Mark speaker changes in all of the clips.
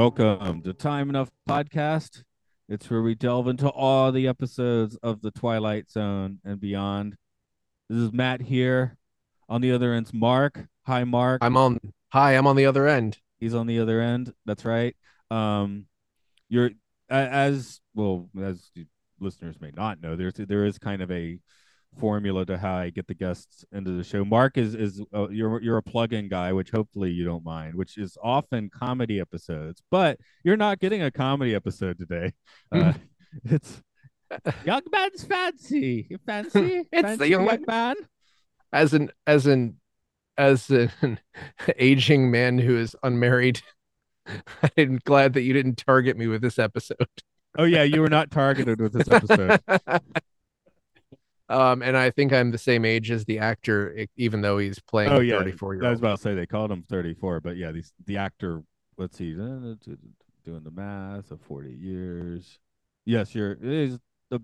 Speaker 1: Welcome to Time Enough Podcast. It's where we delve into all the episodes of The Twilight Zone and beyond. This is Matt here. On the other end's Mark. Hi, Mark.
Speaker 2: I'm on. Hi, I'm on the other end.
Speaker 1: He's on the other end. That's right. Um, you're as well as listeners may not know. There's there is kind of a formula to how I get the guests into the show. Mark is is uh, you're you're a plug-in guy, which hopefully you don't mind, which is often comedy episodes. But you're not getting a comedy episode today. Uh, it's young man's fancy. You fancy?
Speaker 2: It's the young
Speaker 1: young man.
Speaker 2: As an as an as an aging man who is unmarried. I'm glad that you didn't target me with this episode.
Speaker 1: Oh yeah, you were not targeted with this episode.
Speaker 2: Um, and I think I'm the same age as the actor, even though he's playing
Speaker 1: Oh yeah,
Speaker 2: 34 year
Speaker 1: I was about to say they called him 34, but yeah, these the actor. Let's see, uh, doing the math of 40 years. Yes, you're. He's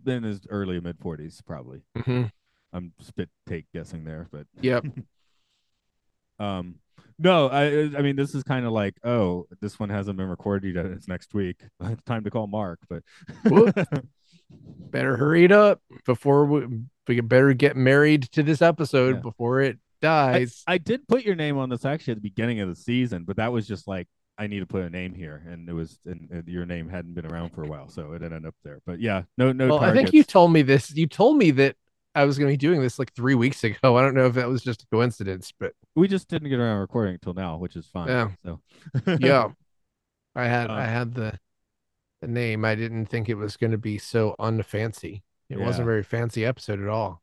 Speaker 1: in his early mid 40s, probably.
Speaker 2: Mhm.
Speaker 1: I'm spit take guessing there, but
Speaker 2: Yep.
Speaker 1: um, no, I I mean this is kind of like oh this one hasn't been recorded yet. It's next week. It's time to call Mark, but.
Speaker 2: Better hurry it up before we, we better get married to this episode
Speaker 1: Yeah.
Speaker 2: before it dies.
Speaker 1: I did put your name on this actually at the beginning of the season, but that was just like I need to put a name here, and it was and, and your name hadn't been around for a while, so it ended up there. But yeah, no, no.
Speaker 2: well, I think you told me this. You told me that I was going to be doing this like three weeks ago. I don't know if that was just a coincidence, but
Speaker 1: we just didn't get around recording until now, which is fine.
Speaker 2: Yeah.
Speaker 1: So
Speaker 2: yeah, I had
Speaker 1: Uh,
Speaker 2: I had the name. I didn't think it was going to be so unfancy. It
Speaker 1: Yeah.
Speaker 2: wasn't a very fancy episode at all.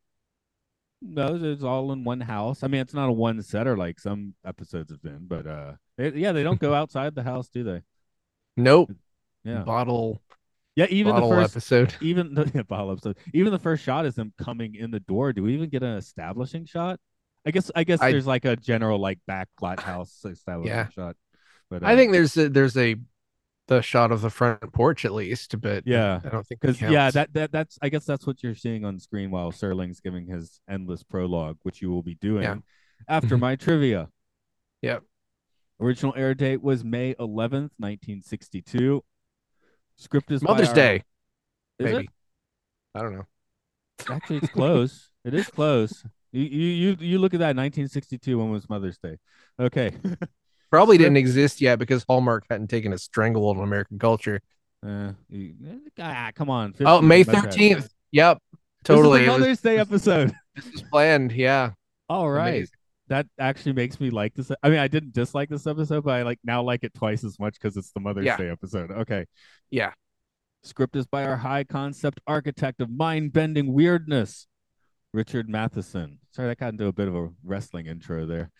Speaker 1: no, it's all in one house. I mean, it's not a one setter like some episodes have been, but uh, it- yeah, they don't go outside the house, do they?
Speaker 2: Nope.
Speaker 1: Yeah,
Speaker 2: Bottle
Speaker 1: yeah. Even the first,
Speaker 2: episode.
Speaker 1: even the yeah, bottle episode, even the first shot is them coming in the door. Do we even get an establishing shot? I guess I guess
Speaker 2: I-
Speaker 1: there's like a general like backlight house establishing
Speaker 2: Yeah.
Speaker 1: shot. But
Speaker 2: I
Speaker 1: uh,
Speaker 2: think there's a, there's a the shot of the front porch at least, but
Speaker 1: Yeah.
Speaker 2: I don't think
Speaker 1: because yeah, that that that's I guess that's what you're seeing on screen while Serling's giving his endless prologue, which you will be doing
Speaker 2: Yeah.
Speaker 1: after mm-hmm. my trivia.
Speaker 2: Yep.
Speaker 1: Original air date was May 11th, 1962. Script is
Speaker 2: Mother's
Speaker 1: our-
Speaker 2: Day,
Speaker 1: Is
Speaker 2: maybe.
Speaker 1: it?
Speaker 2: I don't know.
Speaker 1: Actually, it's close. it is close. You, you you you look at that 1962 when was Mother's Day? Okay.
Speaker 2: Probably didn't exist yet because Hallmark hadn't taken a stranglehold on American culture.
Speaker 1: Uh, you, ah, come on.
Speaker 2: Oh, May 13th. Yep.
Speaker 1: This is
Speaker 2: Totally.
Speaker 1: the Mother's Day episode.
Speaker 2: this is planned. Yeah.
Speaker 1: All right.
Speaker 2: Amazing.
Speaker 1: That actually makes me like this. I mean, I didn't dislike this episode, but I like now like it twice as much because it's the Mother's
Speaker 2: Yeah.
Speaker 1: Day episode. Okay.
Speaker 2: Yeah.
Speaker 1: Script is by our high concept architect of mind bending weirdness, Richard Matheson. Sorry, that got into a bit of a wrestling intro there.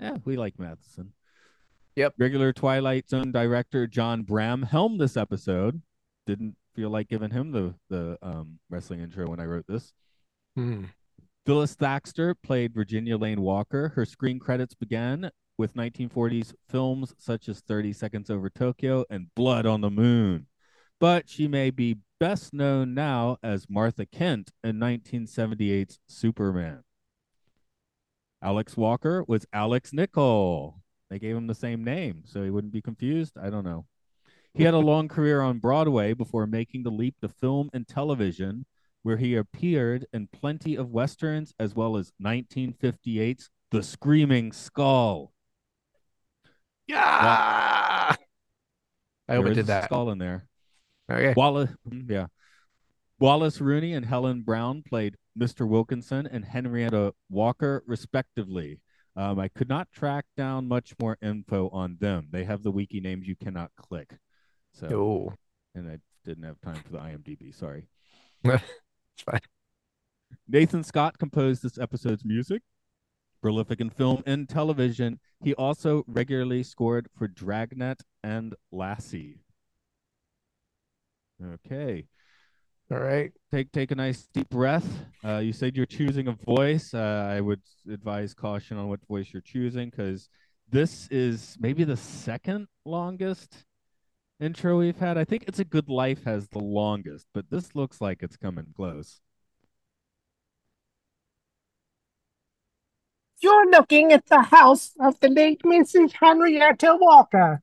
Speaker 1: Yeah, we like Matheson.
Speaker 2: Yep.
Speaker 1: Regular Twilight Zone director John Brahm helmed this episode. Didn't feel like giving him the the um, wrestling intro when I wrote this.
Speaker 2: Hmm.
Speaker 1: Phyllis Thaxter played Virginia Lane Walker. Her screen credits began with 1940s films such as 30 Seconds Over Tokyo and Blood on the Moon. But she may be best known now as Martha Kent in 1978's Superman. Alex Walker was Alex Nicol. They gave him the same name, so he wouldn't be confused. I don't know. He had a long career on Broadway before making the leap to film and television, where he appeared in plenty of westerns as well as 1958's The Screaming Skull.
Speaker 2: Yeah. I hope
Speaker 1: There is
Speaker 2: did that.
Speaker 1: skull in there.
Speaker 2: Okay.
Speaker 1: Wallace, mm, yeah. Wallace Rooney and Helen Brown played Mr. Wilkinson and Henrietta Walker, respectively. Um, I could not track down much more info on them. They have the wiki names you cannot click. So,
Speaker 2: Oh.
Speaker 1: and I didn't have time for the IMDb. Sorry. Nathan Scott composed this episode's music. Prolific in film and television, he also regularly scored for Dragnet and Lassie. Okay.
Speaker 2: All right.
Speaker 1: Take take a nice deep breath. Uh, you said you're choosing a voice. Uh, I would advise caution on what voice you're choosing because this is maybe the second longest intro we've had. I think It's a Good Life has the longest, but this looks like it's coming close.
Speaker 3: You're looking at the house of the late Mrs. Henrietta Walker.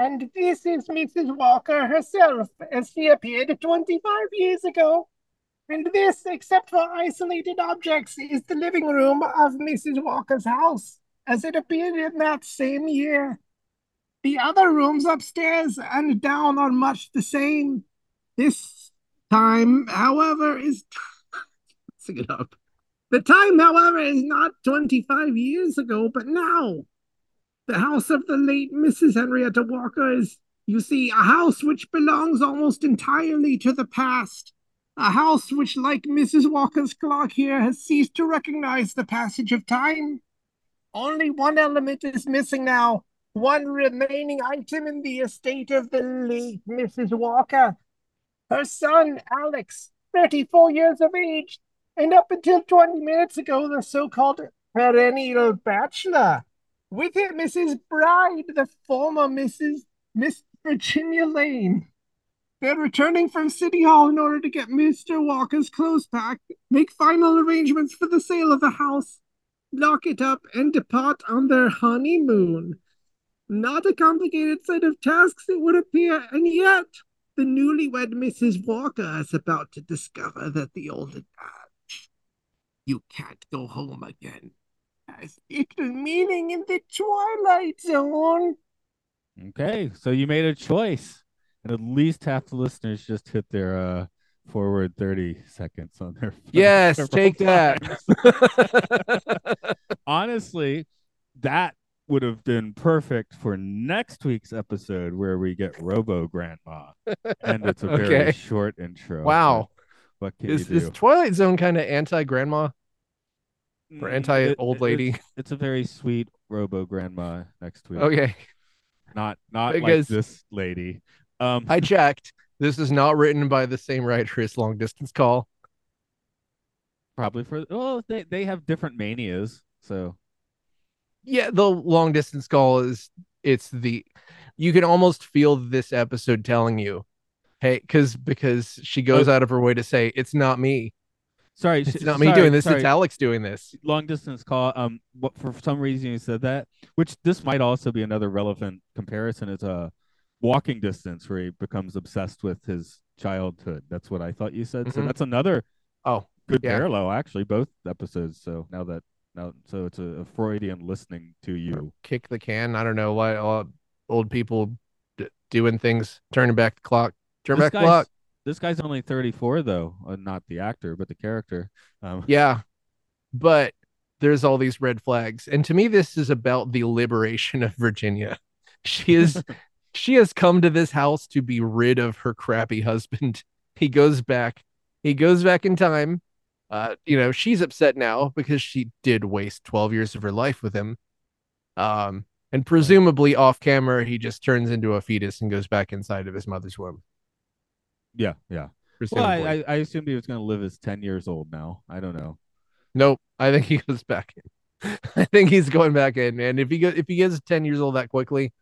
Speaker 3: And this is Mrs. Walker herself, as she appeared 25 years ago. And this, except for isolated objects, is the living room of Mrs. Walker's house, as it appeared in that same year. The other rooms upstairs and down are much the same. This time, however, is. Sing it up. The time, however, is not 25 years ago, but now. The house of the late Mrs. Henrietta Walker is, you see, a house which belongs almost entirely to the past. A house which, like Mrs. Walker's clock here, has ceased to recognize the passage of time. Only one element is missing now, one remaining item in the estate of the late Mrs. Walker. Her son, Alex, 34 years of age, and up until 20 minutes ago, the so called perennial bachelor. With it, Mrs. Bride, the former Mrs. Miss Virginia Lane. They're returning from City Hall in order to get Mr. Walker's clothes packed, make final arrangements for the sale of the house, lock it up, and depart on their honeymoon. Not a complicated set of tasks, it would appear, and yet the newlywed Mrs. Walker is about to discover that the old adage, you can't go home again, has little meaning in the Twilight Zone.
Speaker 1: Okay, so you made a choice, and at least half the listeners just hit their uh forward 30 seconds on their
Speaker 2: Yes,
Speaker 1: several
Speaker 2: take that.
Speaker 1: Honestly, that would have been perfect for next week's episode where we get Robo Grandma, and it's a very
Speaker 2: Okay.
Speaker 1: short intro.
Speaker 2: Wow.
Speaker 1: but What can
Speaker 2: is,
Speaker 1: you do?
Speaker 2: is Twilight Zone kind of anti grandma or
Speaker 1: Mm,
Speaker 2: anti old
Speaker 1: it-
Speaker 2: lady?
Speaker 1: It's, it's a very sweet Robo Grandma next week.
Speaker 2: Okay.
Speaker 1: Not not
Speaker 2: Because-
Speaker 1: like this lady. Um,
Speaker 2: I checked. This is not written by the same writer as Long Distance Call.
Speaker 1: probably for oh they they have different manias, so
Speaker 2: Yeah, the Long Distance Call is it's the you can almost feel this episode telling you, hey, because because she goes
Speaker 1: Oh.
Speaker 2: out of her way to say it's not me,
Speaker 1: sorry,
Speaker 2: it's not me
Speaker 1: sorry,
Speaker 2: doing this,
Speaker 1: sorry.
Speaker 2: it's Alex doing this.
Speaker 1: long distance call um what for some reason you said that which this might also be another relevant comparison is a walking distance where he becomes obsessed with his childhood that's what i thought you said so
Speaker 2: Mhm.
Speaker 1: that's another
Speaker 2: Oh,
Speaker 1: good
Speaker 2: yeah.
Speaker 1: parallel actually both episodes so now that now so it's a, a freudian listening to you
Speaker 2: kick the can. I don't know why all old people d- doing things, turning back the clock, turn
Speaker 1: this
Speaker 2: back the clock.
Speaker 1: This guy's only 34 though uh, not the actor but the character um
Speaker 2: Yeah, but there's all these red flags, and to me, this is about the liberation of Virginia. She is, she has come to this house to be rid of her crappy husband. He goes back, he goes back in time. Uh, you know, she's upset now because she did waste 12 years of her life with him. Um, and presumably off camera, he just turns into a fetus and goes back inside of his mother's womb.
Speaker 1: Yeah yeah well I, I i assumed he was going to live as 10 years old now i don't know
Speaker 2: Nope. I think he goes back in. I think he's going back in, and if he go, if he gets ten years old that quickly,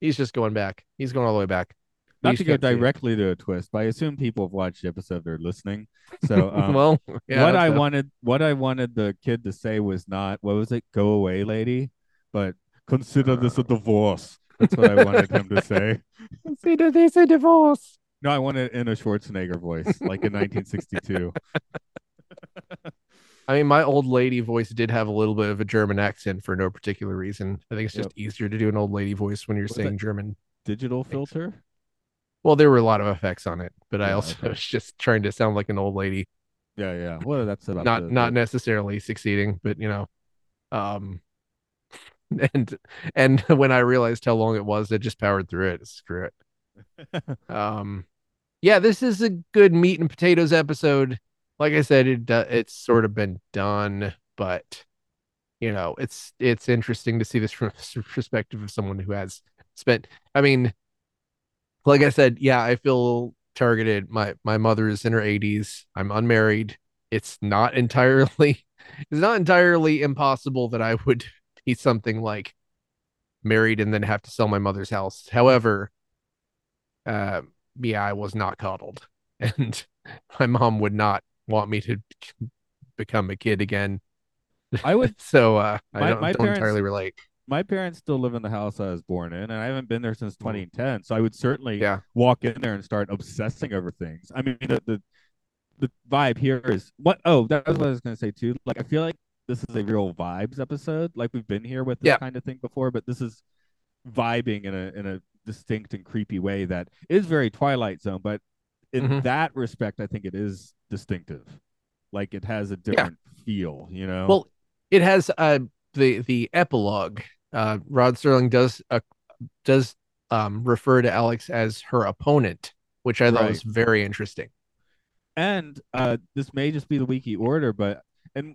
Speaker 2: he's just going back. He's going all the way back.
Speaker 1: Not
Speaker 2: just
Speaker 1: to go
Speaker 2: can't see it.
Speaker 1: directly to a twist, but I assume people have watched the episode. They're listening. So, um,
Speaker 2: well, yeah,
Speaker 1: what I
Speaker 2: so-
Speaker 1: wanted, what I wanted the kid to say was not what was it? Go away, lady. But consider this a divorce. That's what I wanted him to say.
Speaker 2: consider this a divorce.
Speaker 1: No, I wanted it in a Schwarzenegger voice, like in 1962.
Speaker 2: I mean, my old lady voice did have a little bit of a German accent for no particular reason. I think it's just
Speaker 1: Yep.
Speaker 2: easier to do an old lady voice when you're saying German.
Speaker 1: Digital filter.
Speaker 2: Well, there were a lot of effects on it, but I also
Speaker 1: okay.
Speaker 2: was just trying to sound like an old lady.
Speaker 1: Yeah, yeah. Well, that's about
Speaker 2: not
Speaker 1: the-
Speaker 2: not
Speaker 1: the-
Speaker 2: necessarily succeeding, but you know, um, and and when I realized how long it was, I just powered through it. Screw it. Um, yeah, this is a good meat and potatoes episode. Like I said, it uh, it's sort of been done, but you know, it's it's interesting to see this from the perspective of someone who has spent. I mean, like I said, yeah, I feel targeted. My my mother is in her 80s. I'm unmarried. It's not entirely it's not entirely impossible that I would be something like married and then have to sell my mother's house. However, uh, yeah, I was not coddled, and my mom would not want me to become a kid again.
Speaker 1: I would.
Speaker 2: so uh, I
Speaker 1: My-
Speaker 2: don't,
Speaker 1: my
Speaker 2: don't
Speaker 1: parents-
Speaker 2: entirely relate.
Speaker 1: My parents still live in the house I was born in, and I haven't been there since 2010. So I would certainly
Speaker 2: Yeah.
Speaker 1: walk in there and start obsessing over things. I mean, the the, the vibe here is what? Oh, that was what I was going to say too. Like, I feel like this is a real vibes episode. Like we've been here with this
Speaker 2: Yeah.
Speaker 1: kind of thing before, but this is vibing in a in a distinct and creepy way that is very Twilight Zone. But in
Speaker 2: Mhm.
Speaker 1: that respect, I think it is distinctive. Like it has a different feel. You know.
Speaker 2: Well, it has uh the the epilogue. Uh, Rod Serling does uh, does um refer to Alex as her opponent, which I thought
Speaker 1: Right.
Speaker 2: was very interesting.
Speaker 1: and uh this may just be the wiki order but and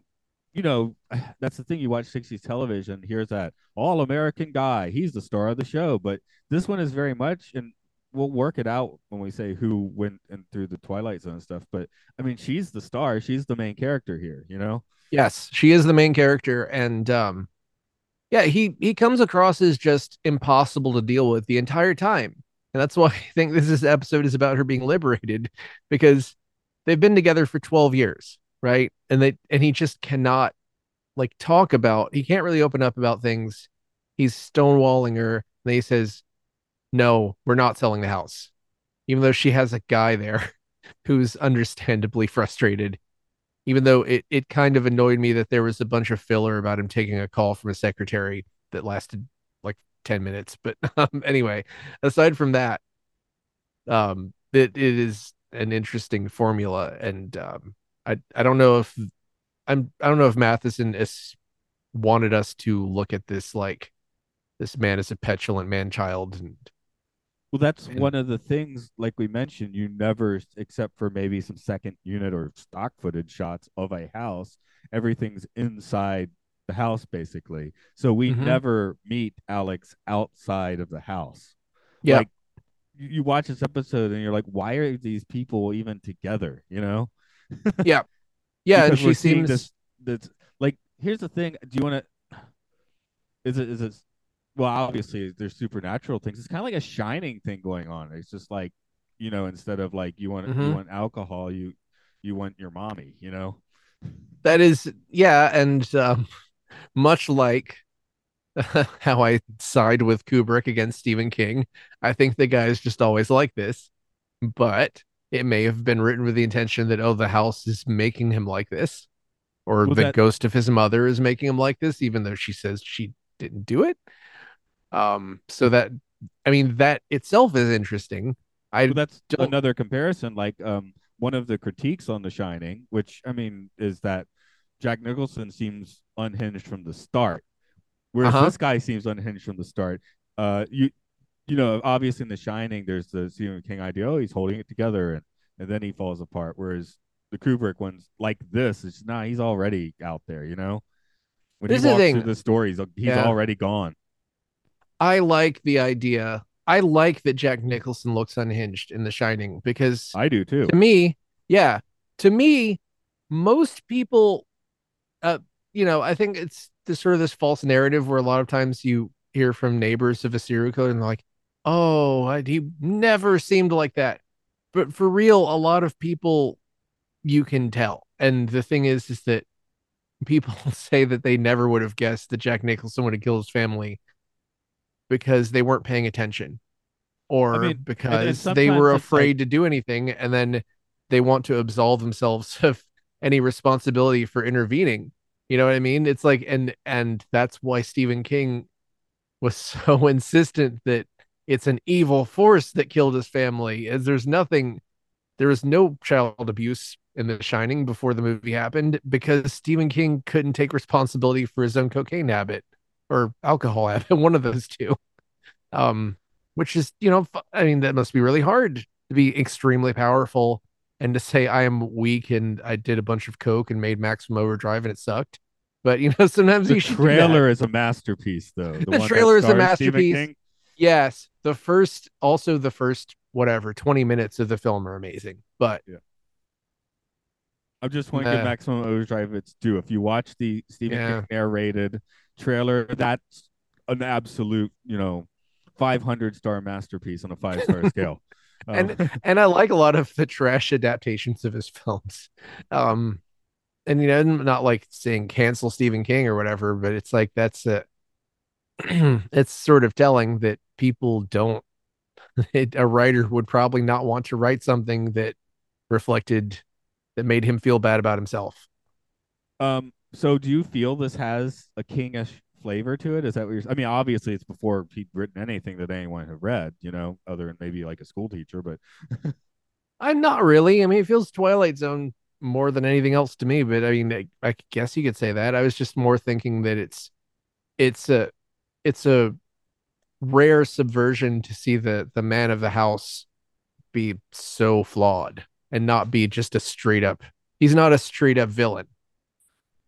Speaker 1: you know that's the thing you watch 60s television here's that all american guy he's the star of the show but this one is very much and we'll work it out when we say who went and through the twilight zone stuff but i mean she's the star she's the main character here you know?
Speaker 2: Yes, she is the main character, and um, yeah, he he comes across as just impossible to deal with the entire time, and that's why I think this is episode is about her being liberated because they've been together for twelve years, right? And they and he just cannot like talk about. He can't really open up about things. He's stonewalling her. And he says, "No, we're not selling the house," even though she has a guy there who's understandably frustrated even though it, it kind of annoyed me that there was a bunch of filler about him taking a call from a secretary that lasted like 10 minutes but um, anyway aside from that um it, it is an interesting formula and um i i don't know if i'm i don't know if matheson is wanted us to look at this like this man is a petulant man child and
Speaker 1: well that's
Speaker 2: And-
Speaker 1: one of the things like we mentioned you never except for maybe some second unit or stock footage shots of a house everything's inside the house basically so we
Speaker 2: Mhm.
Speaker 1: never meet alex outside of the house
Speaker 2: Yeah.
Speaker 1: like you watch this episode and you're like why are these people even together you know
Speaker 2: yeah yeah.
Speaker 1: and
Speaker 2: she seems
Speaker 1: this that's like here's the thing do you want to is it is it well obviously there's supernatural things it's kind of like a shining thing going on it's just like you know instead of like you want you
Speaker 2: Mhm.
Speaker 1: want alcohol you you want your mommy you know
Speaker 2: that is yeah and um, much like how i side with kubrick against stephen king i think the guy's just always like this but it may have been written with the intention that oh the house is making him like this or
Speaker 1: Well,
Speaker 2: the
Speaker 1: that-
Speaker 2: ghost of his mother is making him like this even though she says she didn't do it um so that i mean that itself is interesting i
Speaker 1: Well, that's
Speaker 2: don't-
Speaker 1: another comparison. Like um, one of the critiques on The Shining, which I mean, is that Jack Nicholson seems unhinged from the start, whereas
Speaker 2: Uh-huh.
Speaker 1: this guy seems unhinged from the start. Uh, you, you know, obviously in The Shining, there's the Stephen King idea. Oh, he's holding it together, and and then he falls apart. Whereas the Kubrick ones, like this, it's nah, he's already out there. You know, when
Speaker 2: This
Speaker 1: he
Speaker 2: the
Speaker 1: walks
Speaker 2: thing.
Speaker 1: through the stories, he's
Speaker 2: Yeah.
Speaker 1: already gone.
Speaker 2: I like the idea. I like that Jack Nicholson looks unhinged in The Shining because
Speaker 1: I do too.
Speaker 2: to me, yeah, to me, most people, uh, you know, I think it's this sort of this false narrative where a lot of times you hear from neighbors of a serial killer and they're like, "Oh, I, he never seemed like that," but for real, a lot of people you can tell. And the thing is, is that people say that they never would have guessed that Jack Nicholson would have killed his family because they weren't paying attention or
Speaker 1: mean, and- and
Speaker 2: because they were afraid to do anything and then they want to absolve themselves of any responsibility for intervening. You know what i mean? It's like and and that's why stephen king was so insistent that it's an evil force that killed his family as there's nothing there was no child abuse in the shining before the movie happened because stephen king couldn't take responsibility for his own cocaine habit or alcohol habit one of those two um which is you know i mean that must be really hard to be extremely powerful and to say I am weak and I did a bunch of coke and made Maximum Overdrive and it sucked. But you know, sometimes
Speaker 1: The
Speaker 2: you
Speaker 1: trailer is a masterpiece, though.
Speaker 2: The
Speaker 1: one
Speaker 2: trailer is a masterpiece. Yes, the first, also the first whatever twenty minutes of the film are amazing. But
Speaker 1: I just want to give Maximum Overdrive its due. If you watch the Stephen
Speaker 2: Yeah.
Speaker 1: King narrated trailer, that's an absolute, you know, 500 star masterpiece on a five star scale. Um,
Speaker 2: And- and I like a lot of the trash adaptations of his films. Um, and you know, I'm not like saying cancel Stephen King or whatever, but it's like that's a, it's sort of telling that people don't. It, a writer would probably not want to write something that reflected that made him feel bad about himself.
Speaker 1: um, so do you feel this has a Kingish flavor to it? Is that what you're? I mean, obviously, it's before he'd written anything that anyone had read, you know, other than maybe like a school teacher. But
Speaker 2: I'm not really. I mean, it feels Twilight Zone more than anything else to me. But I mean, I, I guess you could say that. I was just more thinking that it's, it's a, it's a rare subversion to see the the man of the house be so flawed and not be just a straight up. He's not a straight up villain.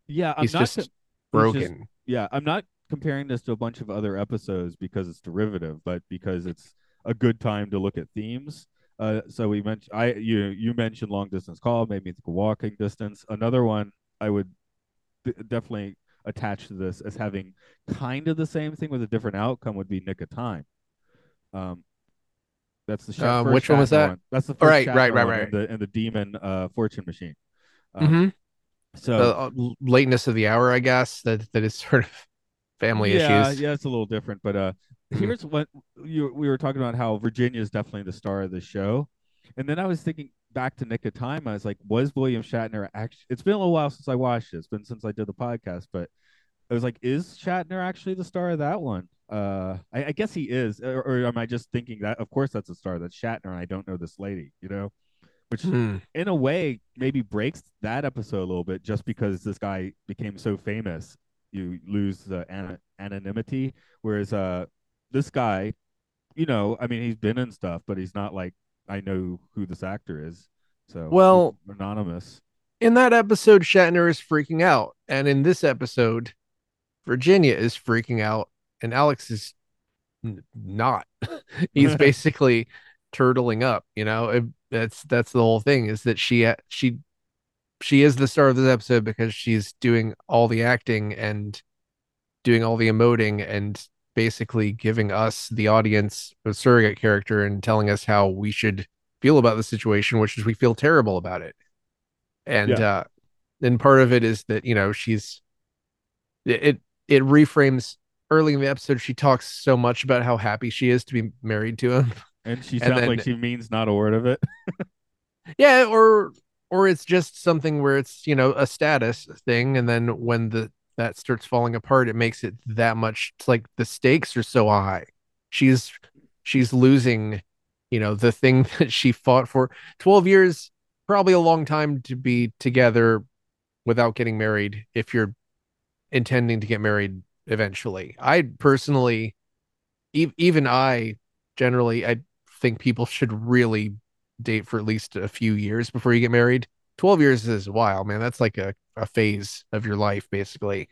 Speaker 1: yeah, I'm
Speaker 2: He's
Speaker 1: not.
Speaker 2: just
Speaker 1: co-
Speaker 2: broken.
Speaker 1: yeah, I'm not comparing this to a bunch of other episodes because it's derivative, but because it's a good time to look at themes. Uh, so we mentioned I you you mentioned long distance call made me think of walking distance. Another one I would d- definitely attach to this as having kind of the same thing with a different outcome would be Nick of Time. Um, that's the Sha-
Speaker 2: Um, which one was that?
Speaker 1: That's the first
Speaker 2: Right, right, right, right.
Speaker 1: And the, the demon uh, fortune machine. Um,
Speaker 2: Mhm.
Speaker 1: So
Speaker 2: The uh, lateness of the hour, I guess that that is sort of family
Speaker 1: yeah,
Speaker 2: issues.
Speaker 1: Yeah, it's a little different, but uh,
Speaker 2: Mhm.
Speaker 1: here's what you we were talking about how Virginia is definitely the star of the show, and then I was thinking back to Nick of Time. I was like, was William Shatner actually? It's been a little while since I watched it. It's been since I did the podcast, but I was like, is Shatner actually the star of that one? Uh, I, I guess he is, or, or am I just thinking that? Of course, that's a star. That's Shatner, and I don't know this lady, you know, which
Speaker 2: Hmm.
Speaker 1: in a way maybe breaks that episode a little bit just because this guy became so famous you lose the ana- anonymity whereas uh this guy you know i mean he's been in stuff but he's not like i know who this actor is so
Speaker 2: Well-
Speaker 1: anonymous
Speaker 2: in that episode, Shatner is freaking out, and in this episode, Virginia is freaking out, and Alex is n- not. He's basically turtling up. You know, It- that's that's the whole thing. Is that she uh, she she is the star of this episode because she's doing all the acting and doing all the emoting and basically giving us the audience a surrogate character and telling us how we should feel about the situation, which is we feel terrible about it. And
Speaker 1: Yeah.
Speaker 2: uh and part of it is that, you know, she's it it, reframes early in the episode she talks so much about how happy she is to be married to him.
Speaker 1: and she
Speaker 2: And
Speaker 1: sounds
Speaker 2: then-
Speaker 1: like she means not a word of it
Speaker 2: Yeah, or or it's just something where it's, you know, a status thing and then when the that starts falling apart it makes it that much it's like the stakes are so high. She's she's losing, you know, the thing that she fought for 12 years probably a long time to be together without getting married if you're intending to get married eventually. I personally e- even I generally I think people should really date for at least a few years before you get married. 12 years is a while, man. That's like a, a phase of your life, basically.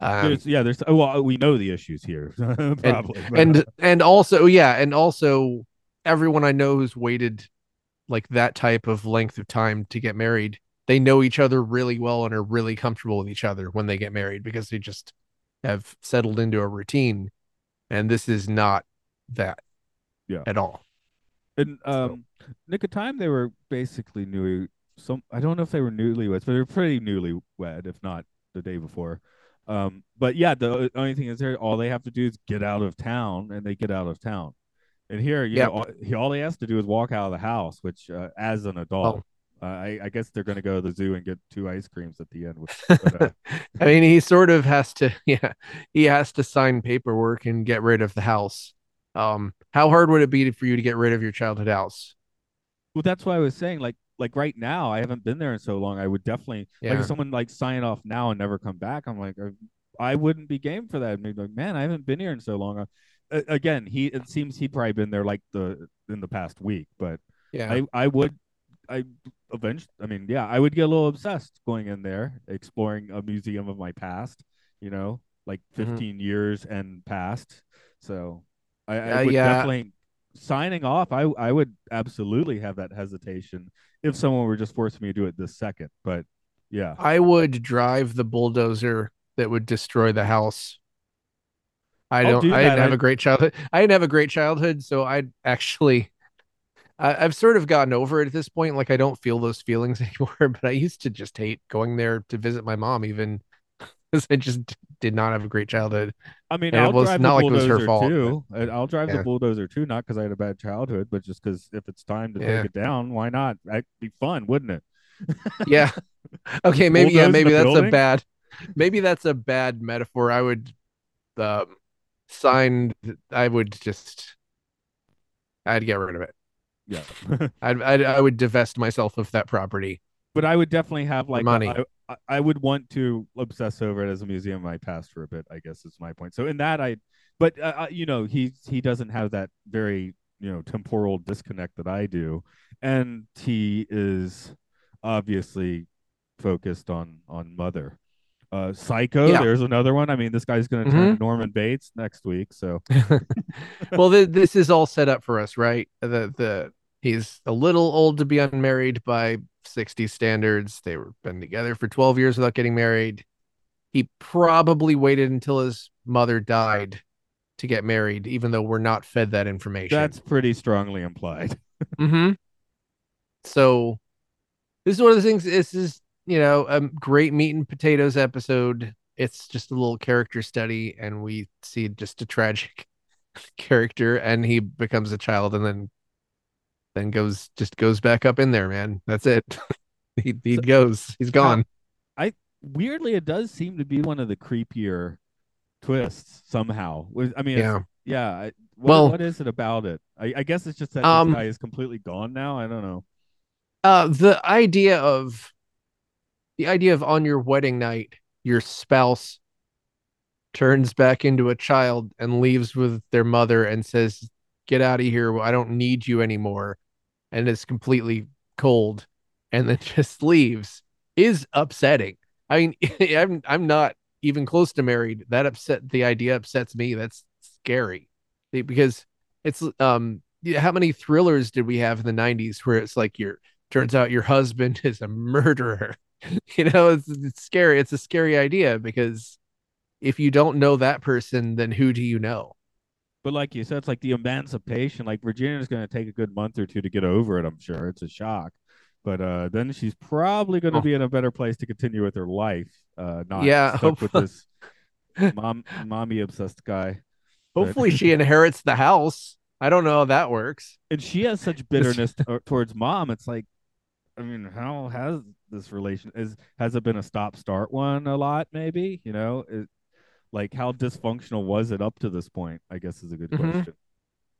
Speaker 2: Um,
Speaker 1: there's, yeah there's well we know the issues here probably
Speaker 2: and
Speaker 1: uh,
Speaker 2: and also, yeah, and also everyone I know who's waited like that type of length of time to get married, they know each other really well and are really comfortable with each other when they get married because they just have settled into a routine. And this is not that
Speaker 1: Yeah.
Speaker 2: at all.
Speaker 1: And um, Nick of Time, they were basically new. Some I don't know if they were newlyweds, but they were pretty newlywed, if not the day before. Um, but yeah, the only thing is there, all they have to do is get out of town, and they get out of town. And here, you
Speaker 2: Yep.
Speaker 1: know, all, he, all he has to do is walk out of the house, which uh, as an adult, uh, I, I guess they're going to go to the zoo and get two ice creams at the end. Which, but, uh,
Speaker 2: I mean, he sort of has to, yeah, he has to sign paperwork and get rid of the house. Um, how hard would it be for you to get rid of your childhood house?
Speaker 1: well, that's why I was saying, like, like right now, I haven't been there in so long. I would definitely like if someone like sign off now and never come back. I'm like, uh, I wouldn't be game for that. Maybe like, man, I haven't been here in so long. Uh, again, he it seems he'd probably been there like the in the past week, but
Speaker 2: Yeah.
Speaker 1: I I would I eventually I mean yeah I would get a little obsessed going in there exploring a museum of my past you know like
Speaker 2: Mhm.
Speaker 1: 15 years and past so I,
Speaker 2: Uh,
Speaker 1: I would
Speaker 2: yeah.
Speaker 1: definitely signing off I I would absolutely have that hesitation if someone were just forcing me to do it this second but yeah
Speaker 2: I would drive the bulldozer that would destroy the house. I
Speaker 1: I'll
Speaker 2: don't.
Speaker 1: do
Speaker 2: I didn't have
Speaker 1: I-
Speaker 2: a great childhood. I didn't have a great childhood, so I'd actually. I, I've sort of gotten over it at this point. Like I don't feel those feelings anymore. But I used to just hate going there to visit my mom, even because I just did not have a great childhood.
Speaker 1: I mean,
Speaker 2: And
Speaker 1: I'll
Speaker 2: was
Speaker 1: drive
Speaker 2: not
Speaker 1: the
Speaker 2: like it was her
Speaker 1: bulldozer
Speaker 2: fault,
Speaker 1: too. And I'll drive
Speaker 2: Yeah.
Speaker 1: the bulldozer too, not because I had a bad childhood, but just because if it's time to
Speaker 2: Yeah.
Speaker 1: take it down, why not? That'd be fun, wouldn't it?
Speaker 2: Yeah. Okay. Maybe. Yeah. Maybe that's a bad. Maybe that's a bad metaphor. I would. Um, sign. I would just. I'd get rid of it.
Speaker 1: Yeah.
Speaker 2: I'd, I'd I would divest myself of that property.
Speaker 1: But I would definitely have like
Speaker 2: money.
Speaker 1: I, I- I would want to obsess over it as a museum my past for a bit. I guess is my point. So in that I, but uh, uh, you know he he doesn't have that very you know temporal disconnect that I do, and he is obviously focused on on mother. Uh, Psycho,
Speaker 2: Yeah.
Speaker 1: there's another one. I mean, this guy's going to turn Norman Bates next week, so
Speaker 2: well, th- this is all set up for us, right? The the he's a little old to be unmarried by 60 standards. They were been together for 12 years without getting married. He probably waited until his mother died to get married, even though we're not fed that information.
Speaker 1: that's pretty strongly implied.
Speaker 2: Mm-hmm. So this is one of the things. This is you know a great meat and potatoes episode. It's just a little character study, and we see just a tragic character, and he becomes a child, and then then goes just goes back up in there. Man, that's it. he he goes. He's gone.
Speaker 1: I weirdly, it does seem to be one of the creepier twists somehow. I mean,
Speaker 2: Yeah.
Speaker 1: yeah. What,
Speaker 2: Well-
Speaker 1: what is it about it? I, I guess it's just that
Speaker 2: Um,
Speaker 1: this guy is completely gone now. I don't know.
Speaker 2: Uh, the idea of the idea of on your wedding night, your spouse turns back into a child and leaves with their mother and says, "Get out of here! I don't need you anymore," and is completely cold, and then just leaves is upsetting. I mean, I'm I'm not even close to married. That upset the idea upsets me. That's scary because it's um how many thrillers did we have in the 90s where it's like your turns out your husband is a murderer you know it's, it's scary it's a scary idea because if you don't know that person then who do you know
Speaker 1: But like you said, it's like the emancipation. Like Virginia's going to take a good month or two to get over it. I'm sure it's a shock, but uh, then she's probably going to
Speaker 2: Oh.
Speaker 1: be in a better place to continue with her life. Uh, not
Speaker 2: Yeah,
Speaker 1: stuck with this mom, mommy obsessed guy. But-
Speaker 2: hopefully she inherits the house i don't know how that works
Speaker 1: and she has such bitterness t- towards mom. It's like, I mean, how has this relation is has it been a stop start one a lot? Maybe you know, it, like how dysfunctional was it up to this point? I guess is a good
Speaker 2: Mhm.
Speaker 1: question.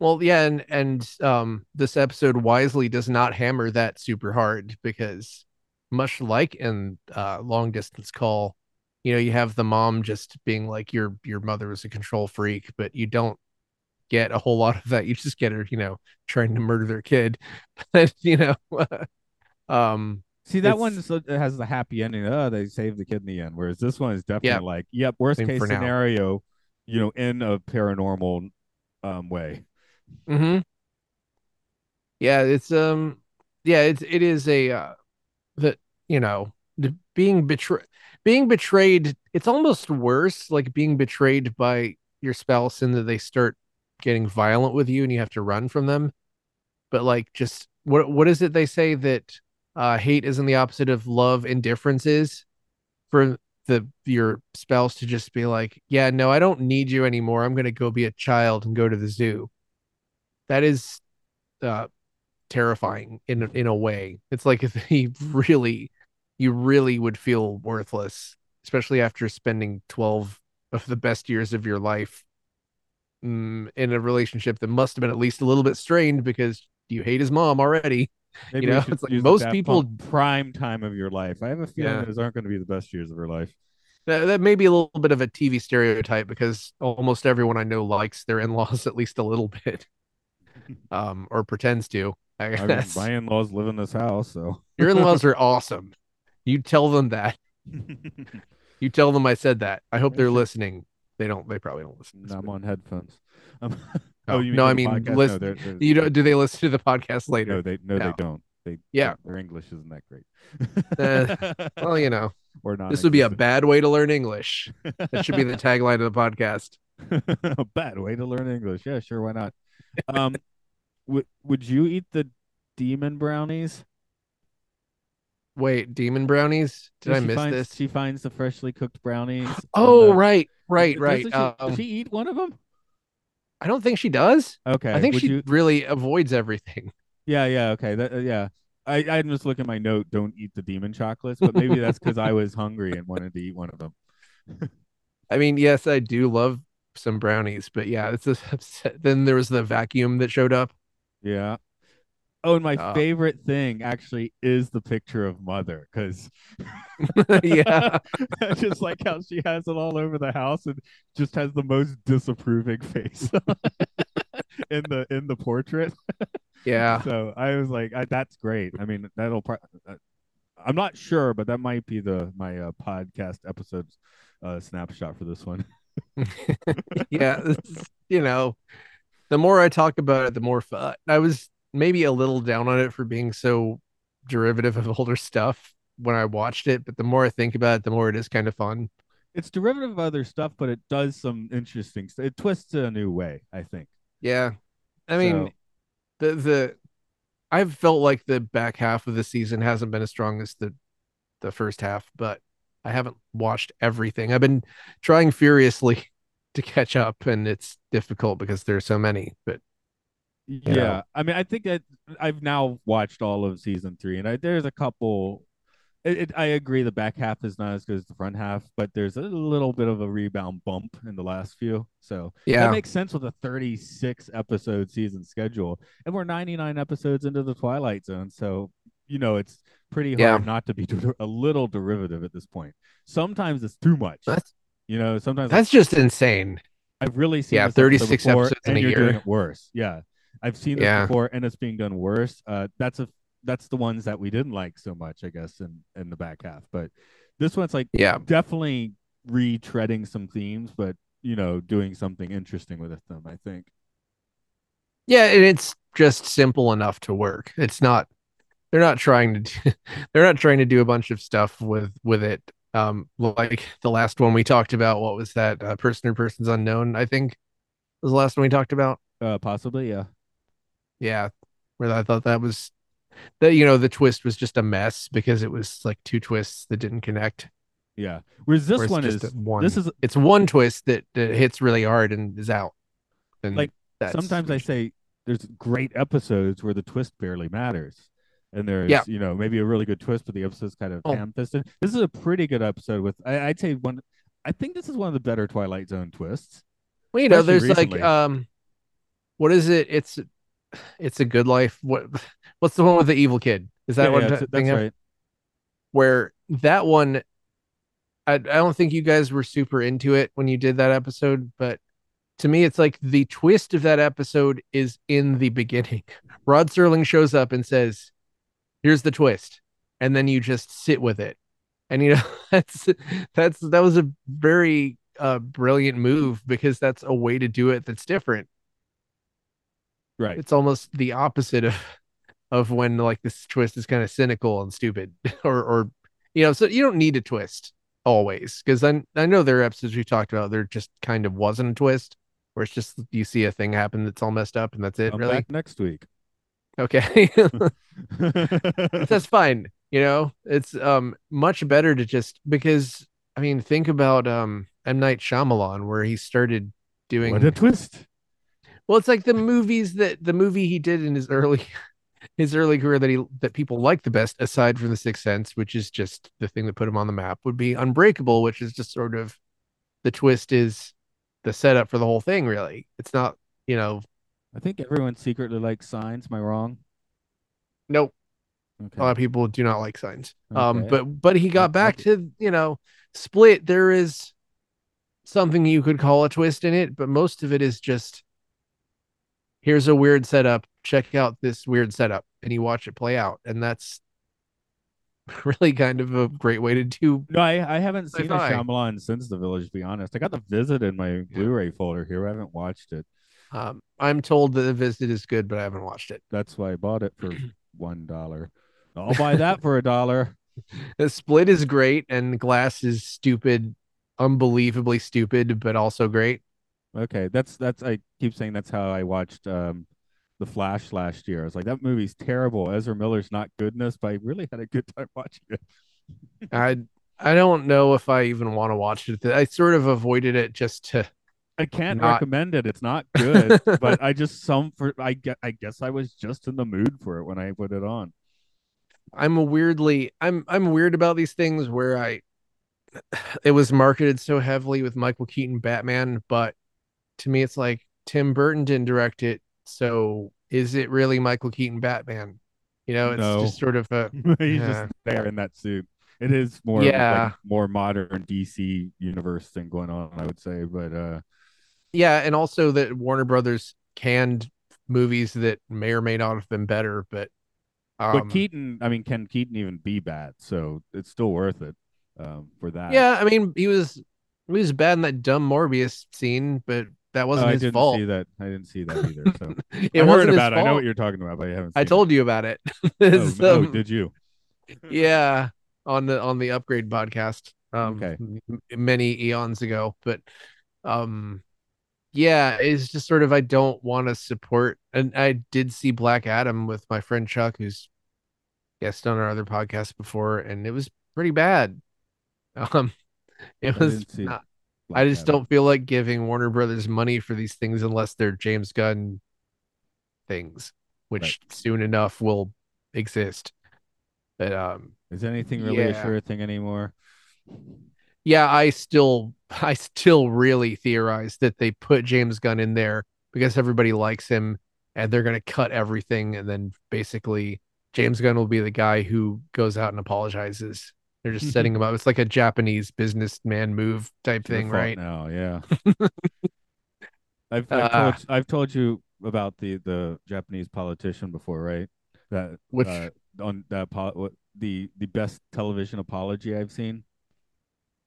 Speaker 2: well yeah and and um this episode wisely does not hammer that super hard because much like in uh long distance call you know you have the mom just being like your your mother was a control freak but you don't get a whole lot of that you just get her you know trying to murder their kid but you know um
Speaker 1: See, that
Speaker 2: It's-
Speaker 1: one so- has the happy ending. Oh, they saved the kid in the end. Whereas this one is definitely
Speaker 2: Yeah.
Speaker 1: like, yep, worst
Speaker 2: Same
Speaker 1: case
Speaker 2: for now.
Speaker 1: scenario, you know, in a paranormal um way.
Speaker 2: hmm Yeah, it's um yeah, it's it is a uh that you know, the being betrayed being betrayed, it's almost worse like being betrayed by your spouse in that they start getting violent with you and you have to run from them. But like just what what is it they say that uh hate isn't the opposite of love, indifference is for the your spouse to just be like, "Yeah, no, I don't need you anymore. I'm going to go be a child and go to the zoo." that is uh terrifying in in a way it's like if he really you really would feel worthless especially after spending 12 of the best years of your life mm, in a relationship that must have been at least a little bit strained because you hate his mom already
Speaker 1: Maybe
Speaker 2: You know, it's like most people-
Speaker 1: prime time of your life. I have a feeling
Speaker 2: Yeah.
Speaker 1: those aren't going to be the best years of her life.
Speaker 2: that, that may be a little bit of a tv stereotype because almost everyone i know likes their in-laws at least a little bit um or pretends to I
Speaker 1: I mean, my in-laws live in this house, so
Speaker 2: Your in-laws are awesome. You tell them that. You tell them I said that. I hope they're listening. They don't. They probably don't listen.
Speaker 1: No, I'm on headphones. Um,
Speaker 2: Oh,
Speaker 1: you mean
Speaker 2: no, I mean, listen-
Speaker 1: No, they're, they're,
Speaker 2: You don't? Do they listen to the podcast later?
Speaker 1: No, they no,
Speaker 2: No.
Speaker 1: they don't. They
Speaker 2: Yeah.
Speaker 1: their English isn't that great.
Speaker 2: Eh, Well, you know,
Speaker 1: or not.
Speaker 2: this would be a bad way to learn English. That should be the tagline of the podcast.
Speaker 1: a bad way to learn English. Yeah, sure, why not? Um, would would you eat the demon brownies?
Speaker 2: Wait, demon brownies? Did I miss
Speaker 1: finds,
Speaker 2: this?
Speaker 1: She finds the freshly cooked brownies.
Speaker 2: Oh,
Speaker 1: the-
Speaker 2: right, right, right.
Speaker 1: She,
Speaker 2: Um,
Speaker 1: does she eat one of them?
Speaker 2: I don't think she does.
Speaker 1: Okay.
Speaker 2: I think
Speaker 1: would
Speaker 2: she
Speaker 1: you-
Speaker 2: really avoids everything.
Speaker 1: Yeah, yeah, okay. That, uh, yeah. I, I'm just looking at my note. Don't eat the demon chocolates, but maybe that's because I was hungry and wanted to eat one of them.
Speaker 2: I mean, yes, I do love some brownies, but yeah, it's. Then there was the vacuum that showed up.
Speaker 1: Yeah. Oh, and my
Speaker 2: Uh,
Speaker 1: favorite thing actually is the picture of mother because
Speaker 2: yeah,
Speaker 1: I just like how she has it all over the house and just has the most disapproving face in the in the portrait.
Speaker 2: yeah.
Speaker 1: So I was like, I, that's great. I mean, that'll. Pro- uh, I'm not sure, but that might be the my uh, podcast episodes uh, snapshot for this one.
Speaker 2: yeah, this is- you know, the more I talk about it, the more fun. I was maybe a little down on it for being so derivative of older stuff when I watched it, but the more I think about it, the more it is kind of fun.
Speaker 1: It's derivative of other stuff, but it does some interesting. St- it twists it a new way. I think.
Speaker 2: Yeah, I mean,
Speaker 1: So-
Speaker 2: the the I've felt like the back half of the season hasn't been as strong as the the first half, but I haven't watched everything. I've been trying furiously to catch up, and it's difficult because there's so many. But
Speaker 1: Yeah,
Speaker 2: know?
Speaker 1: I mean, I think that I've now watched all of season three, and I, there's a couple. It, it, I agree, the back half is not as good as the front half, but there's a little bit of a rebound bump in the last few. So
Speaker 2: yeah,
Speaker 1: that makes sense with a 36 episode season schedule, and we're 99 episodes into the Twilight Zone. So you know, it's pretty hard
Speaker 2: Yeah.
Speaker 1: not to be der- a little derivative at this point. Sometimes it's too much.
Speaker 2: that's
Speaker 1: You know, sometimes
Speaker 2: that's just insane.
Speaker 1: I've really seen
Speaker 2: Yeah,
Speaker 1: this episode
Speaker 2: 36
Speaker 1: before,
Speaker 2: episodes in a
Speaker 1: you're doing
Speaker 2: year.
Speaker 1: it worse. Yeah, I've seen this
Speaker 2: Yeah.
Speaker 1: before, and it's being done worse. Uh, that's a that's the ones that we didn't like so much, I guess, in in the back half. But this one's like
Speaker 2: Yeah,
Speaker 1: definitely retreading some themes, but you know, doing something interesting with them. I think.
Speaker 2: yeah, and it's just simple enough to work. It's not. They're not trying to. Do, they're not trying to do a bunch of stuff with with it. Um, like the last one we talked about. What was that? Uh, person or persons unknown. I think was the last one we talked about.
Speaker 1: Uh, possibly, yeah.
Speaker 2: Yeah, where I thought that was that you know the twist was just a mess because it was like two twists that didn't connect.
Speaker 1: Yeah. Whereas this
Speaker 2: Whereas
Speaker 1: one is
Speaker 2: one.
Speaker 1: this is
Speaker 2: it's one twist that, that hits really hard and is out. And
Speaker 1: Like,
Speaker 2: that's
Speaker 1: sometimes I say there's great episodes where the twist barely matters. And there's,
Speaker 2: Yeah.
Speaker 1: you know, maybe a really good twist, but the episode's kind of
Speaker 2: Oh.
Speaker 1: ham-fisted. This is a pretty good episode with I, I'd say one I think this is one of the better Twilight Zone twists.
Speaker 2: Well, you know, there's
Speaker 1: recently.
Speaker 2: like um, what is it? It's it's a good life. What what's the one with the evil kid? Is that
Speaker 1: Yeah,
Speaker 2: what
Speaker 1: yeah, that's, that's right.
Speaker 2: Where that one, I I don't think you guys were super into it when you did that episode, but to me, it's like the twist of that episode is in the beginning. Rod Serling shows up and says, "Here's the twist," and then you just sit with it, and you know that's that's that was a very uh brilliant move because that's a way to do it that's different.
Speaker 1: Right.
Speaker 2: It's almost the opposite of of when like this twist is kind of cynical and stupid, or or you know, so you don't need a twist always because I I know there are episodes we talked about there just kind of wasn't a twist where it's just you see a thing happen that's all messed up and that's it
Speaker 1: Come
Speaker 2: really
Speaker 1: back next week.
Speaker 2: okay that's fine you know it's um much better to just because I mean think about um M Night Shyamalan where he started doing
Speaker 1: what a twist.
Speaker 2: Well, it's like the movies that the movie he did in his early his early career that he that people like the best, aside from the Sixth Sense, which is just the thing that put him on the map, would be Unbreakable, which is just sort of the twist is the setup for the whole thing. Really, it's not you know
Speaker 1: I think everyone secretly likes signs. Am I wrong?
Speaker 2: nope.
Speaker 1: Okay.
Speaker 2: A lot of people do not like signs. Um, but but he got back to you know Split. There is something you could call a twist in it, but most of it is just here's a weird setup. check out this weird setup and you watch it play out and that's really kind of a great way to do
Speaker 1: No, I, I haven't seen a
Speaker 2: Sci-fi.
Speaker 1: Shyamalan since The Village. To be honest, I got the Visit in my Blu-ray folder here. I haven't watched it.
Speaker 2: um i'm told that the visit is good but i haven't watched it
Speaker 1: That's why I bought it for one dollar. I'll buy that for a dollar.
Speaker 2: the split is great and glass is stupid unbelievably stupid but also great
Speaker 1: Okay, that's that's. I keep saying that's how I watched um, the Flash last year. I was like, that movie's terrible. Ezra Miller's not goodness, but I really had a good time watching it.
Speaker 2: i i don't know if i even want to watch it i sort of avoided it just to
Speaker 1: I can't
Speaker 2: Not-
Speaker 1: recommend it. It's not good, but I just some for I get. I guess I was just in the mood for it when I put it on.
Speaker 2: I'm a weirdly I'm I'm weird about these things where I it was marketed so heavily with Michael Keaton Batman, but to me it's like Tim Burton didn't direct it, so is it really Michael Keaton Batman? You know, it's
Speaker 1: No.
Speaker 2: just sort of a
Speaker 1: He's
Speaker 2: Yeah.
Speaker 1: just there in that suit. It is more
Speaker 2: Yeah.
Speaker 1: like more modern DC universe thing going on, I would say. But uh
Speaker 2: yeah, and also that Warner Brothers canned movies that may or may not have been better, but um,
Speaker 1: but Keaton, I mean, can Keaton even be bad? So it's still worth it um, for that.
Speaker 2: yeah, I mean he was he was bad in that dumb Morbius scene, but that
Speaker 1: Oh,
Speaker 2: wasn't
Speaker 1: I
Speaker 2: his
Speaker 1: didn't
Speaker 2: fault.
Speaker 1: see that. I didn't see that either. So
Speaker 2: It
Speaker 1: I
Speaker 2: wasn't
Speaker 1: about it. I know what you're talking about, but I haven't.
Speaker 2: I told you about it.
Speaker 1: It.
Speaker 2: It's,
Speaker 1: Oh, oh,
Speaker 2: um,
Speaker 1: did you?
Speaker 2: yeah on the on the upgrade podcast um
Speaker 1: Okay.
Speaker 2: many eons ago but um yeah it's just sort of i don't want to support and i did see black adam with my friend chuck who's guest on our other podcast before and it was pretty bad um it was not- i just don't feel like giving warner brothers money for these things unless they're james gunn things which
Speaker 1: Right.
Speaker 2: soon enough will exist but um
Speaker 1: Is anything really a sure thing anymore?
Speaker 2: yeah, I still I still really theorize that they put James Gunn in there because everybody likes him and they're gonna cut everything and then basically James Gunn will be the guy who goes out and apologizes. They're just setting them up. It's like a Japanese businessman move type thing, right?
Speaker 1: Now, yeah. I've I've,
Speaker 2: Uh,
Speaker 1: told, I've told you about the the Japanese politician before, right? That
Speaker 2: Which-
Speaker 1: uh, on that po- the the best television apology I've seen.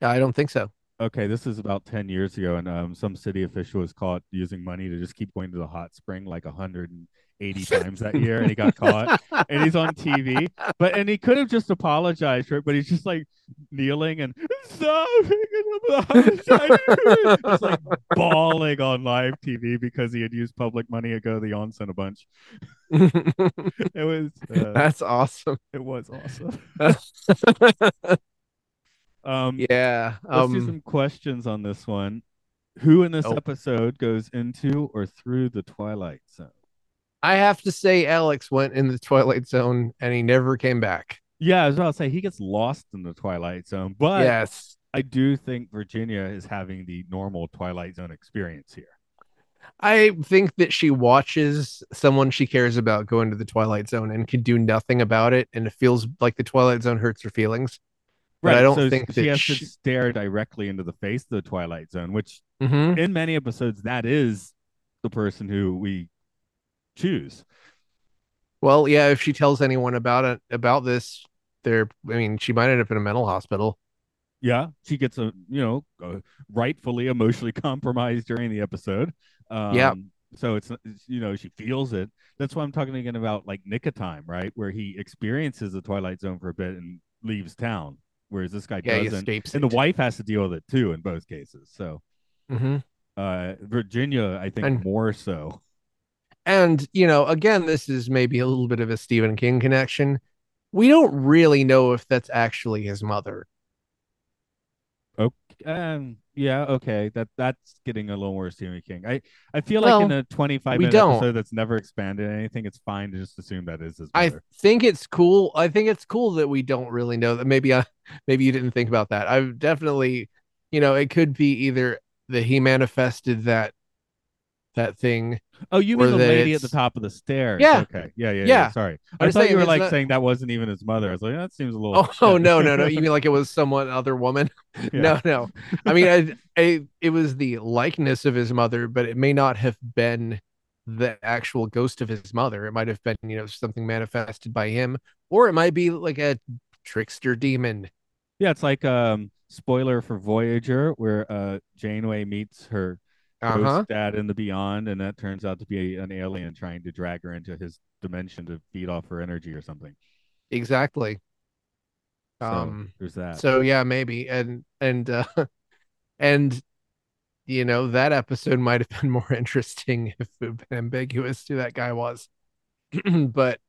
Speaker 2: I don't think so.
Speaker 1: Okay, this is about 10 years ago, and um, some city official was caught using money to just keep going to the hot spring like 180 times that year, and he got caught, and he's on TV. But and he could have just apologized for it, but he's just like kneeling and stop picking up just like bawling on live TV because he had used public money to go to the onsen a bunch. It was uh,
Speaker 2: That's awesome.
Speaker 1: it was awesome. Um,
Speaker 2: yeah.
Speaker 1: Let's do
Speaker 2: Um
Speaker 1: some questions on this one. Who in this
Speaker 2: Oh.
Speaker 1: episode goes into or through the Twilight Zone?
Speaker 2: I have to say Alex went in the Twilight Zone and he never came back.
Speaker 1: Yeah, I was about to say he gets lost in the Twilight Zone, but
Speaker 2: yes.
Speaker 1: I do think Virginia is having the normal Twilight Zone experience here.
Speaker 2: I think that she watches someone she cares about go into the Twilight Zone and can do nothing about it, and it feels like the Twilight Zone hurts her feelings. But I don't
Speaker 1: so
Speaker 2: think
Speaker 1: she
Speaker 2: that
Speaker 1: has
Speaker 2: she-
Speaker 1: to stare directly into the face of the Twilight Zone, which
Speaker 2: Mm-hmm.
Speaker 1: in many episodes that is the person who we choose.
Speaker 2: Well, yeah, if she tells anyone about it about this, they're I mean, she might end up in a mental hospital.
Speaker 1: Yeah, she gets a you know rightfully emotionally compromised during the episode. Um,
Speaker 2: Yeah.
Speaker 1: So it's, it's you know she feels it. That's why I'm talking again about like Nick of Time, right? Where he experiences the Twilight Zone for a bit and leaves town, whereas this guy
Speaker 2: Yeah,
Speaker 1: doesn't.
Speaker 2: escapes
Speaker 1: And
Speaker 2: it.
Speaker 1: the wife has to deal with it too in both cases. So
Speaker 2: hmm
Speaker 1: uh, Virginia, I think
Speaker 2: And-
Speaker 1: more so.
Speaker 2: And, you know, again, this is maybe a little bit of a Stephen King connection. We don't really know if that's actually his mother.
Speaker 1: Um, yeah, okay. That that's getting a little more Stephen King. I I feel like in a 25
Speaker 2: we
Speaker 1: minute
Speaker 2: don't.
Speaker 1: episode that's never expanded anything, it's fine to just assume that is his
Speaker 2: I think it's cool. I think it's cool that we don't really know that. Maybe I, maybe you didn't think about that. I've definitely, you know, it could be either that he manifested that that thing.
Speaker 1: Oh, you mean the lady at the top of the stairs?
Speaker 2: Yeah.
Speaker 1: Okay. Yeah, yeah, yeah.
Speaker 2: Yeah.
Speaker 1: Sorry.
Speaker 2: I'm
Speaker 1: I thought you were like
Speaker 2: not-
Speaker 1: saying that wasn't even his mother. I was like, that seems a little.
Speaker 2: Oh, oh no, no, no. You mean like it was someone other woman?
Speaker 1: Yeah.
Speaker 2: No, no. I mean, I, I, it was the likeness of his mother, but it may not have been the actual ghost of his mother. It might have been, you know, something manifested by him, or it might be like a trickster demon.
Speaker 1: Yeah, it's like um spoiler for Voyager where uh Janeway meets her
Speaker 2: Uh
Speaker 1: ghost
Speaker 2: huh.
Speaker 1: dad in the beyond and that turns out to be an alien trying to drag her into his dimension to feed off her energy or something.
Speaker 2: Exactly.
Speaker 1: So
Speaker 2: Um.
Speaker 1: there's that.
Speaker 2: So yeah, maybe, and and uh, and you know that episode might have been more interesting if it had been ambiguous who that guy was, but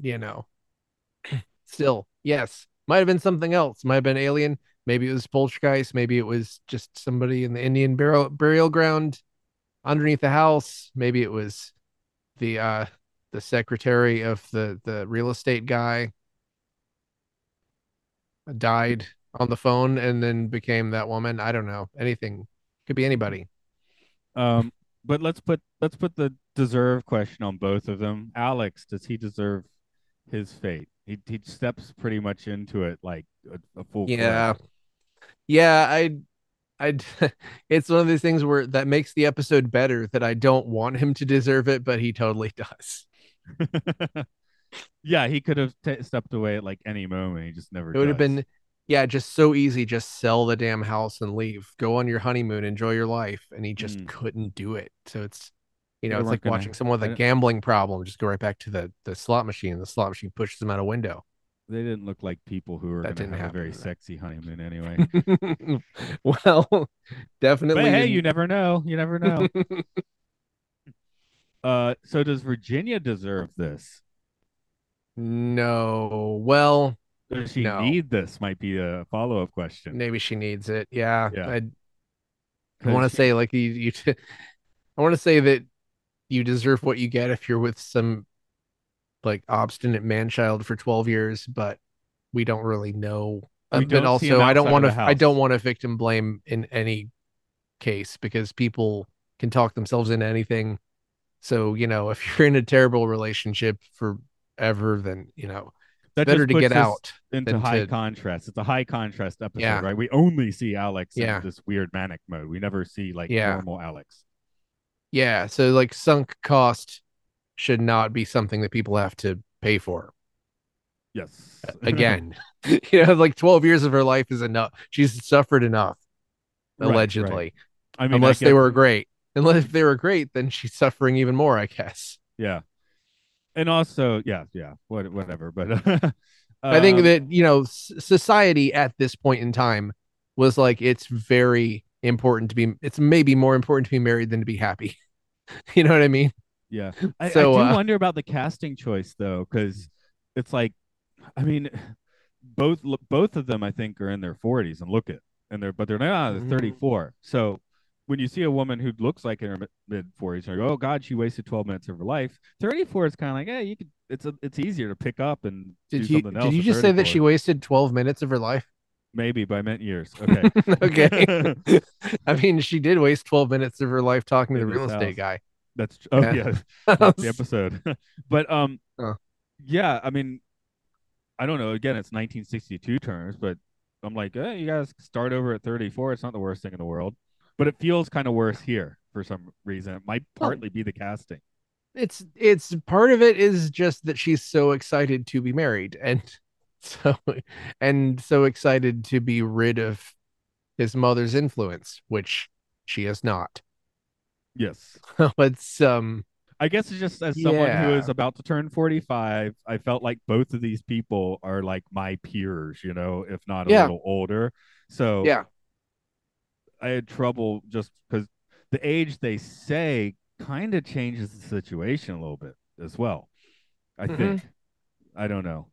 Speaker 2: you know, still, yes, might have been something else. Might have been alien. Maybe it was poltergeist. Maybe it was just somebody in the Indian burial burial ground underneath the house. Maybe it was the uh the secretary of the the real estate guy died on the phone and then became that woman. I don't know. Anything could be anybody.
Speaker 1: Um, but let's put let's put the deserve question on both of them. Alex, does he deserve his fate? He he steps pretty much into it like a, a full.
Speaker 2: Yeah. Yeah, I I it's one of these things where that makes the episode better that I don't want him to deserve it, but he totally does.
Speaker 1: yeah, he could have t- stepped away at like any moment. He just never.
Speaker 2: Did it would have been yeah, just so easy. Just sell the damn house and leave. Go on your honeymoon, enjoy your life. And he just
Speaker 1: Mm.
Speaker 2: couldn't do it. So it's you know,
Speaker 1: They
Speaker 2: it's like watching someone with a gambling problem just go right back to the the slot machine. The slot machine pushes him out a window.
Speaker 1: They didn't look like people who were going to have a very sexy honeymoon anyway.
Speaker 2: well, definitely.
Speaker 1: but hey, you never know. You never know. uh, so does Virginia deserve this?
Speaker 2: no. Well,
Speaker 1: Does she
Speaker 2: No.
Speaker 1: need this? Might be a follow up question.
Speaker 2: maybe she needs it. Yeah.
Speaker 1: Yeah.
Speaker 2: I, I want to
Speaker 1: she-
Speaker 2: say like you, you I want to say that you deserve what you get if you're with some like obstinate man child for 12 years, but we don't really know. Uh,
Speaker 1: don't
Speaker 2: but also I don't want to I don't want to victim blame in any case because people can talk themselves into anything. So, you know, if you're in a terrible relationship forever, then, you know,
Speaker 1: that
Speaker 2: better to get out.
Speaker 1: into high
Speaker 2: to-
Speaker 1: contrast. It's a high contrast episode,
Speaker 2: Yeah.
Speaker 1: right? We only see Alex
Speaker 2: Yeah.
Speaker 1: in this weird manic mode. We never see like
Speaker 2: Yeah.
Speaker 1: normal Alex.
Speaker 2: Yeah, so like sunk cost should not be something that people have to pay for.
Speaker 1: Yes.
Speaker 2: Again, you know, like 12 years of her life is enough. She's suffered enough,
Speaker 1: Right, right.
Speaker 2: allegedly.
Speaker 1: I mean, I
Speaker 2: Unless they were great. Unless if they were great, then she's suffering even more, I guess.
Speaker 1: Yeah. And also, yeah, yeah, what, whatever. But
Speaker 2: I think
Speaker 1: um,
Speaker 2: that, you know, s- society at this point in time was like, it's very important to be, it's maybe more important to be married than to be happy. you know what I mean?
Speaker 1: Yeah. I,
Speaker 2: So,
Speaker 1: I do
Speaker 2: uh,
Speaker 1: wonder about the casting choice though, because it's like, I mean, both both of them I think are in their 40s and look it, and they're but they're not. They're 34. So when you see a woman who looks like in her mid 40s, you're like, oh God, she wasted 12 minutes of her life. 34 is kind of like, hey, you could. It's a, it's easier to pick up and
Speaker 2: Did
Speaker 1: do
Speaker 2: you,
Speaker 1: something else.
Speaker 2: did you just say that she wasted 12 minutes of her life?
Speaker 1: maybe, but I meant years. Okay.
Speaker 2: okay. I mean, she did waste 12 minutes of her life talking to the real estate
Speaker 1: house.
Speaker 2: guy.
Speaker 1: That's oh
Speaker 2: Yeah.
Speaker 1: yeah, that's the episode. but um,
Speaker 2: Oh.
Speaker 1: yeah, I mean, I don't know. Again, it's 1962 terms, but I'm like, eh, you guys start over at 34. It's not the worst thing in the world, but it feels kind of worse here for some reason. It might partly be the casting.
Speaker 2: It's it's part of it is just that she's so excited to be married and so and so excited to be rid of his mother's influence, which she is not.
Speaker 1: Yes,
Speaker 2: but um
Speaker 1: I guess it's just as someone who
Speaker 2: Yeah.
Speaker 1: is about to turn 45, I felt like both of these people are like my peers, you know, if not a
Speaker 2: Yeah.
Speaker 1: little older. So
Speaker 2: yeah,
Speaker 1: I had trouble just because the age they say kind of changes the situation a little bit as well. I
Speaker 2: Mhm.
Speaker 1: think. I don't know.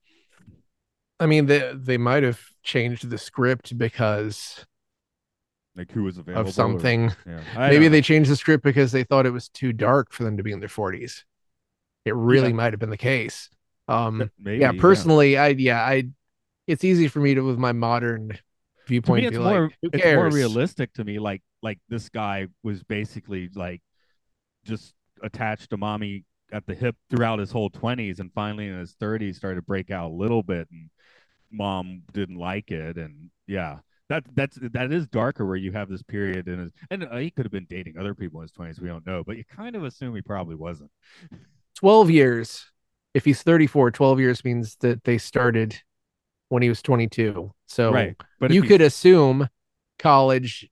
Speaker 2: I mean they they might have changed the script because
Speaker 1: Like who was available
Speaker 2: of
Speaker 1: or-
Speaker 2: something.
Speaker 1: yeah.
Speaker 2: Maybe they changed the script because they thought it was too dark for them to be in their 40s. It really
Speaker 1: Yeah.
Speaker 2: might have been the case. Um
Speaker 1: maybe
Speaker 2: yeah, personally, I yeah, I it's easy for me to with my modern viewpoint
Speaker 1: me,
Speaker 2: be
Speaker 1: it's
Speaker 2: like,
Speaker 1: more
Speaker 2: who
Speaker 1: it's more realistic to me. Like like this guy was basically like just attached to mommy at the hip throughout his whole twenties, and finally in his thirties started to break out a little bit, and mom didn't like it, and yeah. That that's that is darker where you have this period in his and uh, he could have been dating other people in his twenties. We don't know, but you kind of assume he probably wasn't.
Speaker 2: 12 years. If he's 34, 12 years means that they started when he was 22. So
Speaker 1: right, but
Speaker 2: you could assume college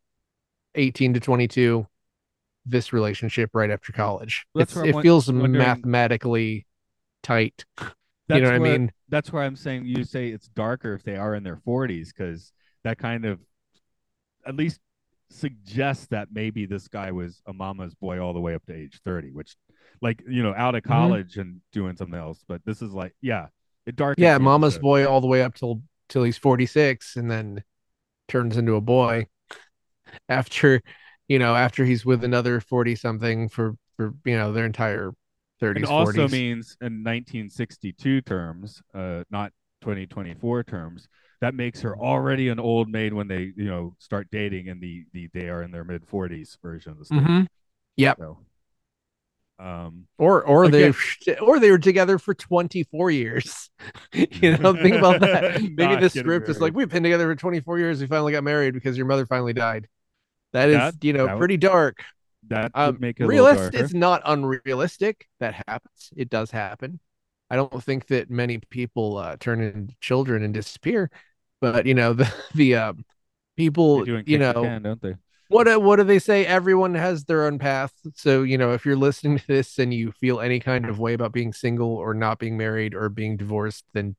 Speaker 2: 18 to 22 this relationship right after college. It feels
Speaker 1: wondering-
Speaker 2: mathematically tight.
Speaker 1: that's
Speaker 2: you know what I mean?
Speaker 1: That's why I'm saying you say it's darker if they are in their forties because that kind of at least suggests that maybe this guy was a mama's boy all the way up to age 30 which like you know out of
Speaker 2: Mhm.
Speaker 1: college and doing something else but this is like yeah it darkens
Speaker 2: Yeah, mama's boy all the way up till till he's 46 and then turns into a boy after you know, after he's with another 40 something for for you know, their entire 30s
Speaker 1: and also
Speaker 2: 40s.
Speaker 1: means in 1962 terms uh not 2024 terms that makes her already an old maid when they you know start dating in the the they are in their mid 40s version of the story
Speaker 2: Mhm. Yep.
Speaker 1: so um
Speaker 2: or or
Speaker 1: Again-
Speaker 2: they or they were together for 24 years. You know think about that. Maybe the
Speaker 1: getting
Speaker 2: script is like we've been together for 24 years. We finally got married because your mother finally died. That is
Speaker 1: That-
Speaker 2: you know
Speaker 1: that would-
Speaker 2: pretty dark.
Speaker 1: That
Speaker 2: um
Speaker 1: make it a
Speaker 2: realistic it's not unrealistic that happens. It does happen i don't think that many people uh turn into children and disappear but you know the the um people you know
Speaker 1: Can, don't they?
Speaker 2: what do- what do they say? Everyone has their own path. So you know if you're listening to this and you feel any kind of way about being single or not being married or being divorced then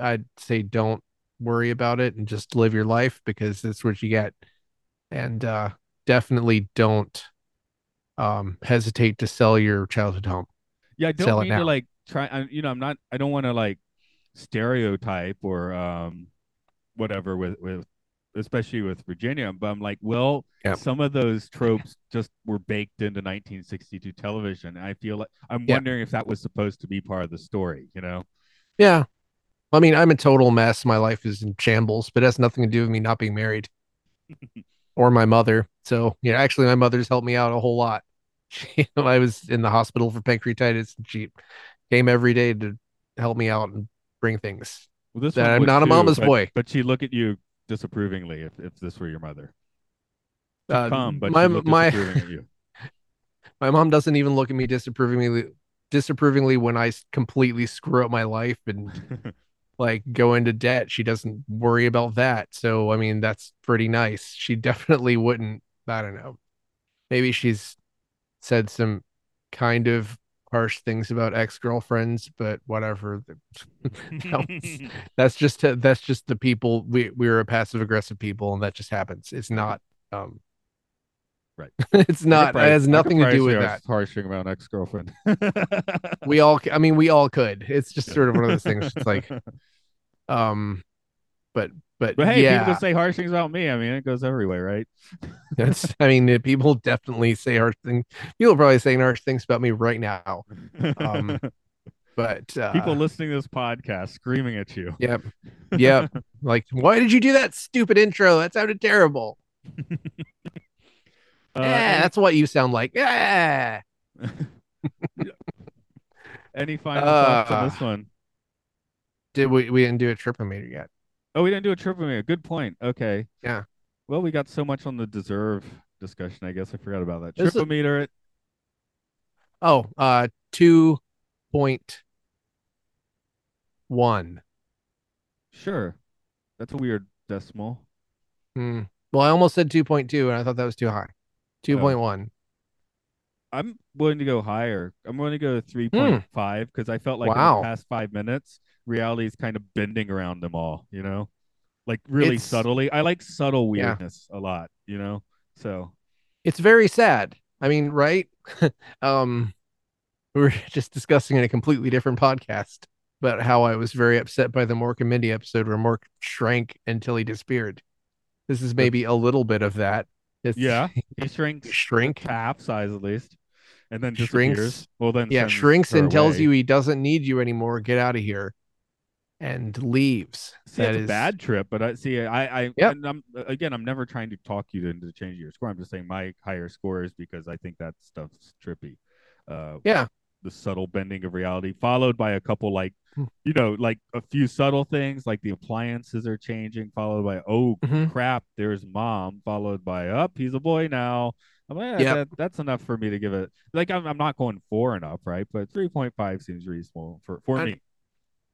Speaker 2: i'd say don't worry about it and just live your life because that's what you get. And uh definitely don't um hesitate to sell your childhood home.
Speaker 1: Yeah, I don't
Speaker 2: sell it
Speaker 1: mean to like try. I, you know, I'm not. I don't want to like stereotype or um whatever with with especially with Virginia. But I'm like, well,
Speaker 2: Yeah.
Speaker 1: some of those tropes just were baked into 1962 television. I feel like I'm
Speaker 2: Yeah.
Speaker 1: wondering if that was supposed to be part of the story. You know?
Speaker 2: yeah i mean i'm a total mess my life is in shambles but it has nothing to do with me not being married or my mother so yeah actually my mother's helped me out a whole lot she, i was in the hospital for pancreatitis and she came every day to help me out and bring things.
Speaker 1: Well, this
Speaker 2: That I'm not a mama's
Speaker 1: but-
Speaker 2: boy.
Speaker 1: But she look at you disapprovingly if if this were your mother. She'd
Speaker 2: Uh,
Speaker 1: come, but
Speaker 2: my- my- my mom doesn't even look at me disapprovingly disapprovingly when I completely screw up my life and like go into debt. She doesn't worry about that. So i mean that's pretty nice. She definitely wouldn't i don't know. Maybe she's said some kind of harsh things about ex-girlfriends but whatever That was- that's just that's just the people we we're a passive aggressive people and that just happens. It's not um
Speaker 1: Right.
Speaker 2: it's not
Speaker 1: could probably-
Speaker 2: it has nothing to do with
Speaker 1: say I
Speaker 2: that.
Speaker 1: was Harshing about ex-girlfriend.
Speaker 2: we all i mean we all could. It's just sort of one of those things. It's like um but but,
Speaker 1: But hey,
Speaker 2: yeah
Speaker 1: people say harsh things about me. I mean, it goes every way, right?
Speaker 2: That's, I mean, uh, people definitely say harsh things. People are probably saying harsh things about me right now. Um, But uh,
Speaker 1: people listening to this podcast screaming at you.
Speaker 2: yep, yep. Like, why did you do that stupid intro? That sounded terrible.
Speaker 1: Uh,
Speaker 2: yeah, that's what you sound like. Yeah.
Speaker 1: any final thoughts on
Speaker 2: Uh,
Speaker 1: this one?
Speaker 2: Did we? We didn't do a tripometer yet.
Speaker 1: Oh, we didn't do a tripometer. Good point. Okay.
Speaker 2: Yeah.
Speaker 1: Well, we got so much on the deserve discussion. I guess I forgot about that.
Speaker 2: This is-
Speaker 1: Tripometer it.
Speaker 2: Oh, uh, two point one.
Speaker 1: Sure. That's a weird decimal.
Speaker 2: Hmm. Well, I almost said two point two, and I thought that was too high. Two point one.
Speaker 1: I'm willing to go higher. I'm willing to go 3.5 because I felt like in
Speaker 2: Hmm. Wow.
Speaker 1: the past five minutes, reality is kind of bending around them all, you know? Like really
Speaker 2: It's-
Speaker 1: subtly. I like subtle
Speaker 2: Yeah.
Speaker 1: weirdness a lot, you know? So
Speaker 2: it's very sad. I mean, right? um, we were just discussing in a completely different podcast about how I was very upset by the Mork and Mindy episode where Mork shrank until he disappeared. This is maybe a little bit of that. It's,
Speaker 1: yeah, he shrinks
Speaker 2: shrink.
Speaker 1: half size at least. And then
Speaker 2: Shrinks.
Speaker 1: disappears. Well then
Speaker 2: Yeah, shrinks and tells you he doesn't need you anymore. Get out of here, and leaves.
Speaker 1: See,
Speaker 2: That
Speaker 1: it's a bad trip, but I see. I, I,
Speaker 2: Yep.
Speaker 1: and I'm again. I'm never trying to talk you into changing your score. I'm just saying my higher score is because I think that stuff's trippy. Uh,
Speaker 2: Yeah.
Speaker 1: the subtle bending of reality, followed by a couple like
Speaker 2: Hmm.
Speaker 1: you know, like a few subtle things, like the appliances are changing, followed by oh
Speaker 2: Mhm.
Speaker 1: crap, there's mom, followed by up, he's a boy now. I'm like, yeah,
Speaker 2: Yep.
Speaker 1: that, that's enough for me to give it. Like I'm, I'm not going four enough, right? But three point five seems reasonable for for
Speaker 2: I-
Speaker 1: me.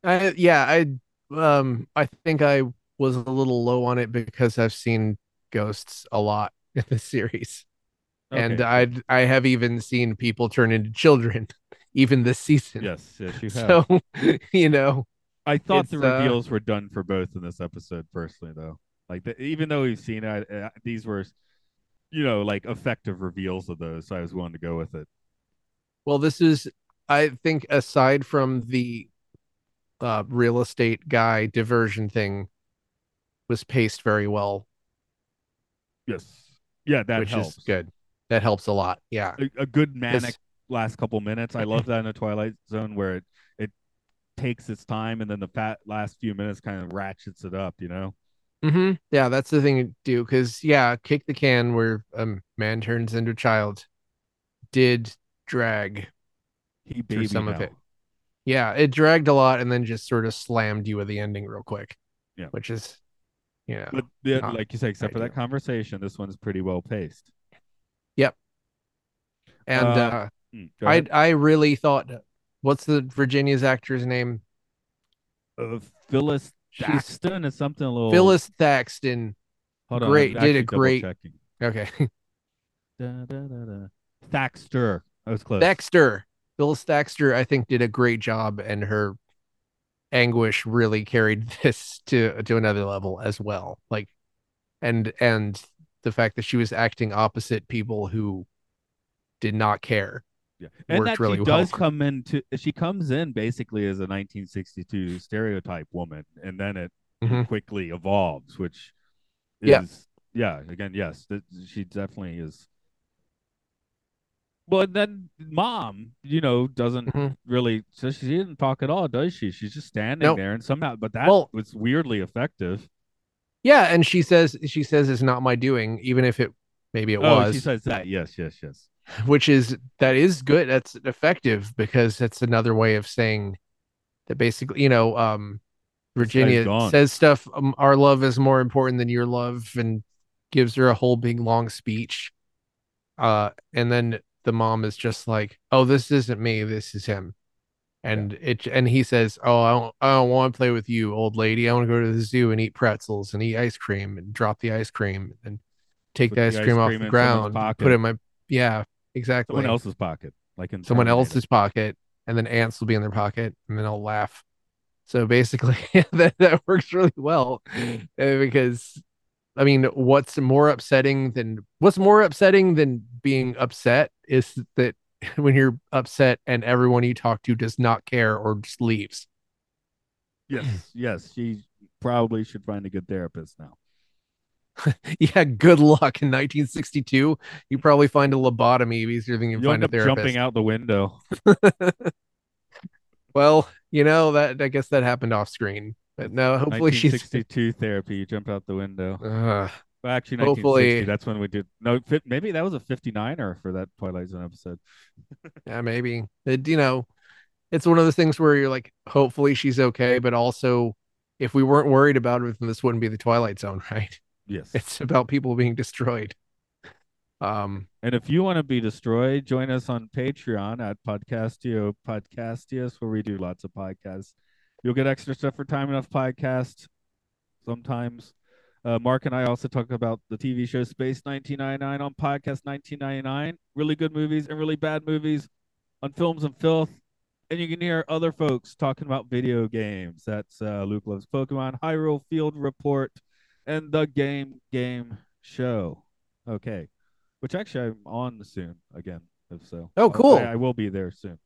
Speaker 2: I, yeah, I um I think I was a little low on it because I've seen ghosts a lot in the series. and
Speaker 1: Okay,
Speaker 2: I I have even seen people turn into children even this season.
Speaker 1: yes, yes, you have.
Speaker 2: So, you know,
Speaker 1: I thought the
Speaker 2: uh,
Speaker 1: reveals were done for both in this episode, personally, though. Like, the, even though we've seen it, uh, these were, you know, like effective reveals of those. So I was willing to go with it.
Speaker 2: well, this is I think aside from the uh real estate guy diversion thing was paced very well,
Speaker 1: Yes, yeah, that
Speaker 2: which
Speaker 1: helps.
Speaker 2: is good. That helps a lot. Yeah.
Speaker 1: A, a good manic last couple minutes. I love that in a Twilight Zone where it it takes its time and then the fat last few minutes kind of ratchets it up. You know.
Speaker 2: hmm Yeah, that's the thing to do because yeah, kick the can where a man turns into a child did drag.
Speaker 1: He
Speaker 2: Through some of it. Yeah, it dragged a lot and then just sort of slammed you with the ending real quick.
Speaker 1: Yeah.
Speaker 2: Which is yeah.
Speaker 1: But the, like you said, except for that conversation, this one's pretty well paced. Yep.
Speaker 2: And
Speaker 1: uh,
Speaker 2: uh,
Speaker 1: Hmm,
Speaker 2: I. I really thought what's the Virginia's actor's name?
Speaker 1: uh, Phyllis
Speaker 2: She's-
Speaker 1: Thaxton is something a little.
Speaker 2: Phyllis Thaxton.
Speaker 1: Hold on,
Speaker 2: great- did a great-
Speaker 1: double-checking.
Speaker 2: Okay.
Speaker 1: Da, da, da. Thaxter. I was close.
Speaker 2: Dexter. Phyllis Thaxter, I think, did a great job and her anguish really carried this to to another level as well. Like and and the fact that she was acting opposite people who did not care.
Speaker 1: Yeah. And that
Speaker 2: really
Speaker 1: she does
Speaker 2: well.
Speaker 1: come into. She comes in basically as a 1962 stereotype woman, and then it
Speaker 2: Mhm.
Speaker 1: quickly evolves, which is
Speaker 2: Yeah.
Speaker 1: yeah. Again, yes, that she definitely is. But then mom, you know, doesn't
Speaker 2: Mhm.
Speaker 1: really. So she didn't talk at all, does she? She's just standing
Speaker 2: Nope.
Speaker 1: there, and somehow, but that
Speaker 2: Well-
Speaker 1: was weirdly effective.
Speaker 2: Yeah, and she says she says it's not my doing, even if it maybe it
Speaker 1: oh,
Speaker 2: was.
Speaker 1: she says that. Yes, yes, yes.
Speaker 2: which is that is good that's effective because that's another way of saying that basically you know um virginia says stuff um, our love is more important than your love and gives her a whole big long speech uh and then the mom is just like oh this isn't me this is him. And it and he says oh i don't i don't want to play with you old lady. I want to go to the zoo and eat pretzels and eat ice cream and drop the ice cream and take
Speaker 1: Put
Speaker 2: the
Speaker 1: the
Speaker 2: ice
Speaker 1: ice
Speaker 2: cream off the ground put it in my yeah exactly.
Speaker 1: Someone else's pocket, like in
Speaker 2: someone
Speaker 1: Terminator.
Speaker 2: else's pocket, and then ants will be in their pocket, and then I'll laugh. So basically, that that works really well uh, because, I mean, what's more upsetting than what's more upsetting than being upset is that when you're upset and everyone you talk to does not care or just leaves.
Speaker 1: Yes, yes. She probably should find a good therapist now.
Speaker 2: Yeah, good luck in 1962. You probably find a lobotomy easier than you
Speaker 1: You
Speaker 2: find a therapist.
Speaker 1: jumping out the window.
Speaker 2: Well, you know that I guess that happened off screen, but no, hopefully she's.
Speaker 1: 1962 therapy. You jumped out the window.
Speaker 2: Ugh.
Speaker 1: Well, actually,
Speaker 2: Hopefully-
Speaker 1: That's when we did. No, maybe that was a 59er for that Twilight Zone episode.
Speaker 2: Yeah, maybe. It, you know, it's one of those things where you're like, hopefully she's okay, but also, if we weren't worried about her, then this wouldn't be the Twilight Zone, right?
Speaker 1: Yes.
Speaker 2: It's about people being destroyed. Um,
Speaker 1: and if you want to be destroyed, join us on Patreon at Podcastio Podcastius, where we do lots of podcasts. You'll get extra stuff for Time Enough Podcast sometimes. Uh, Mark and I also talk about the TV show Space 1999 on Podcast 1999. Really good movies and really bad movies on Films and Filth. And you can hear other folks talking about video games. That's uh, Luke Loves Pokemon, Hyrule Field Report, and the Game Game Show. Okay. Which actually I'm on soon again, if so.
Speaker 2: Oh, cool.
Speaker 1: I, I will be there soon.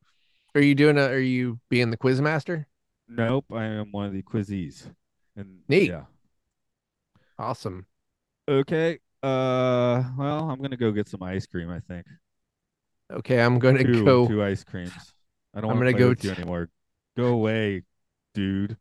Speaker 2: are you doing a, are you being the quiz master?
Speaker 1: Nope, I am one of the quizzes. And
Speaker 2: Neat.
Speaker 1: yeah.
Speaker 2: Awesome.
Speaker 1: Okay. Uh well, I'm gonna go get some ice cream, I think.
Speaker 2: Okay, I'm going to
Speaker 1: Two,
Speaker 2: go.
Speaker 1: two ice creams. I don't
Speaker 2: I'm
Speaker 1: want
Speaker 2: gonna
Speaker 1: to
Speaker 2: go
Speaker 1: with you anymore. Go away, dude.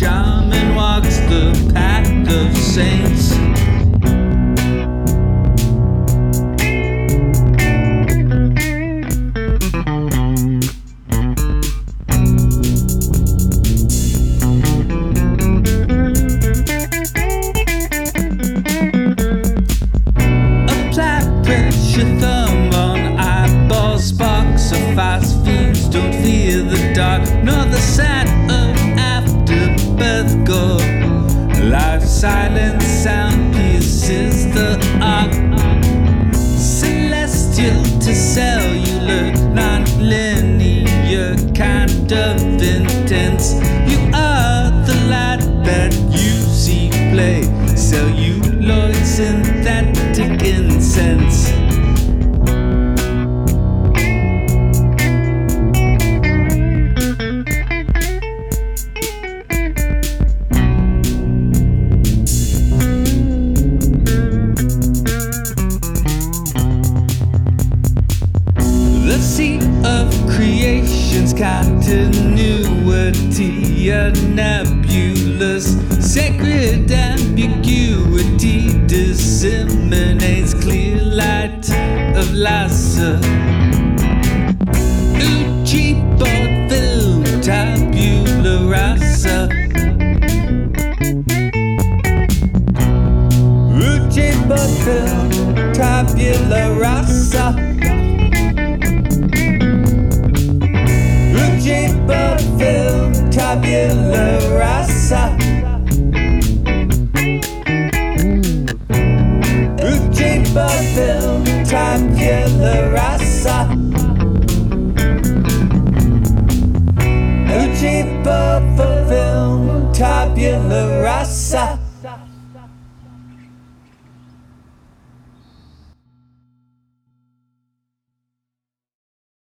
Speaker 4: shaman walks the path of saints. silent sound pieces the art celestial to sell.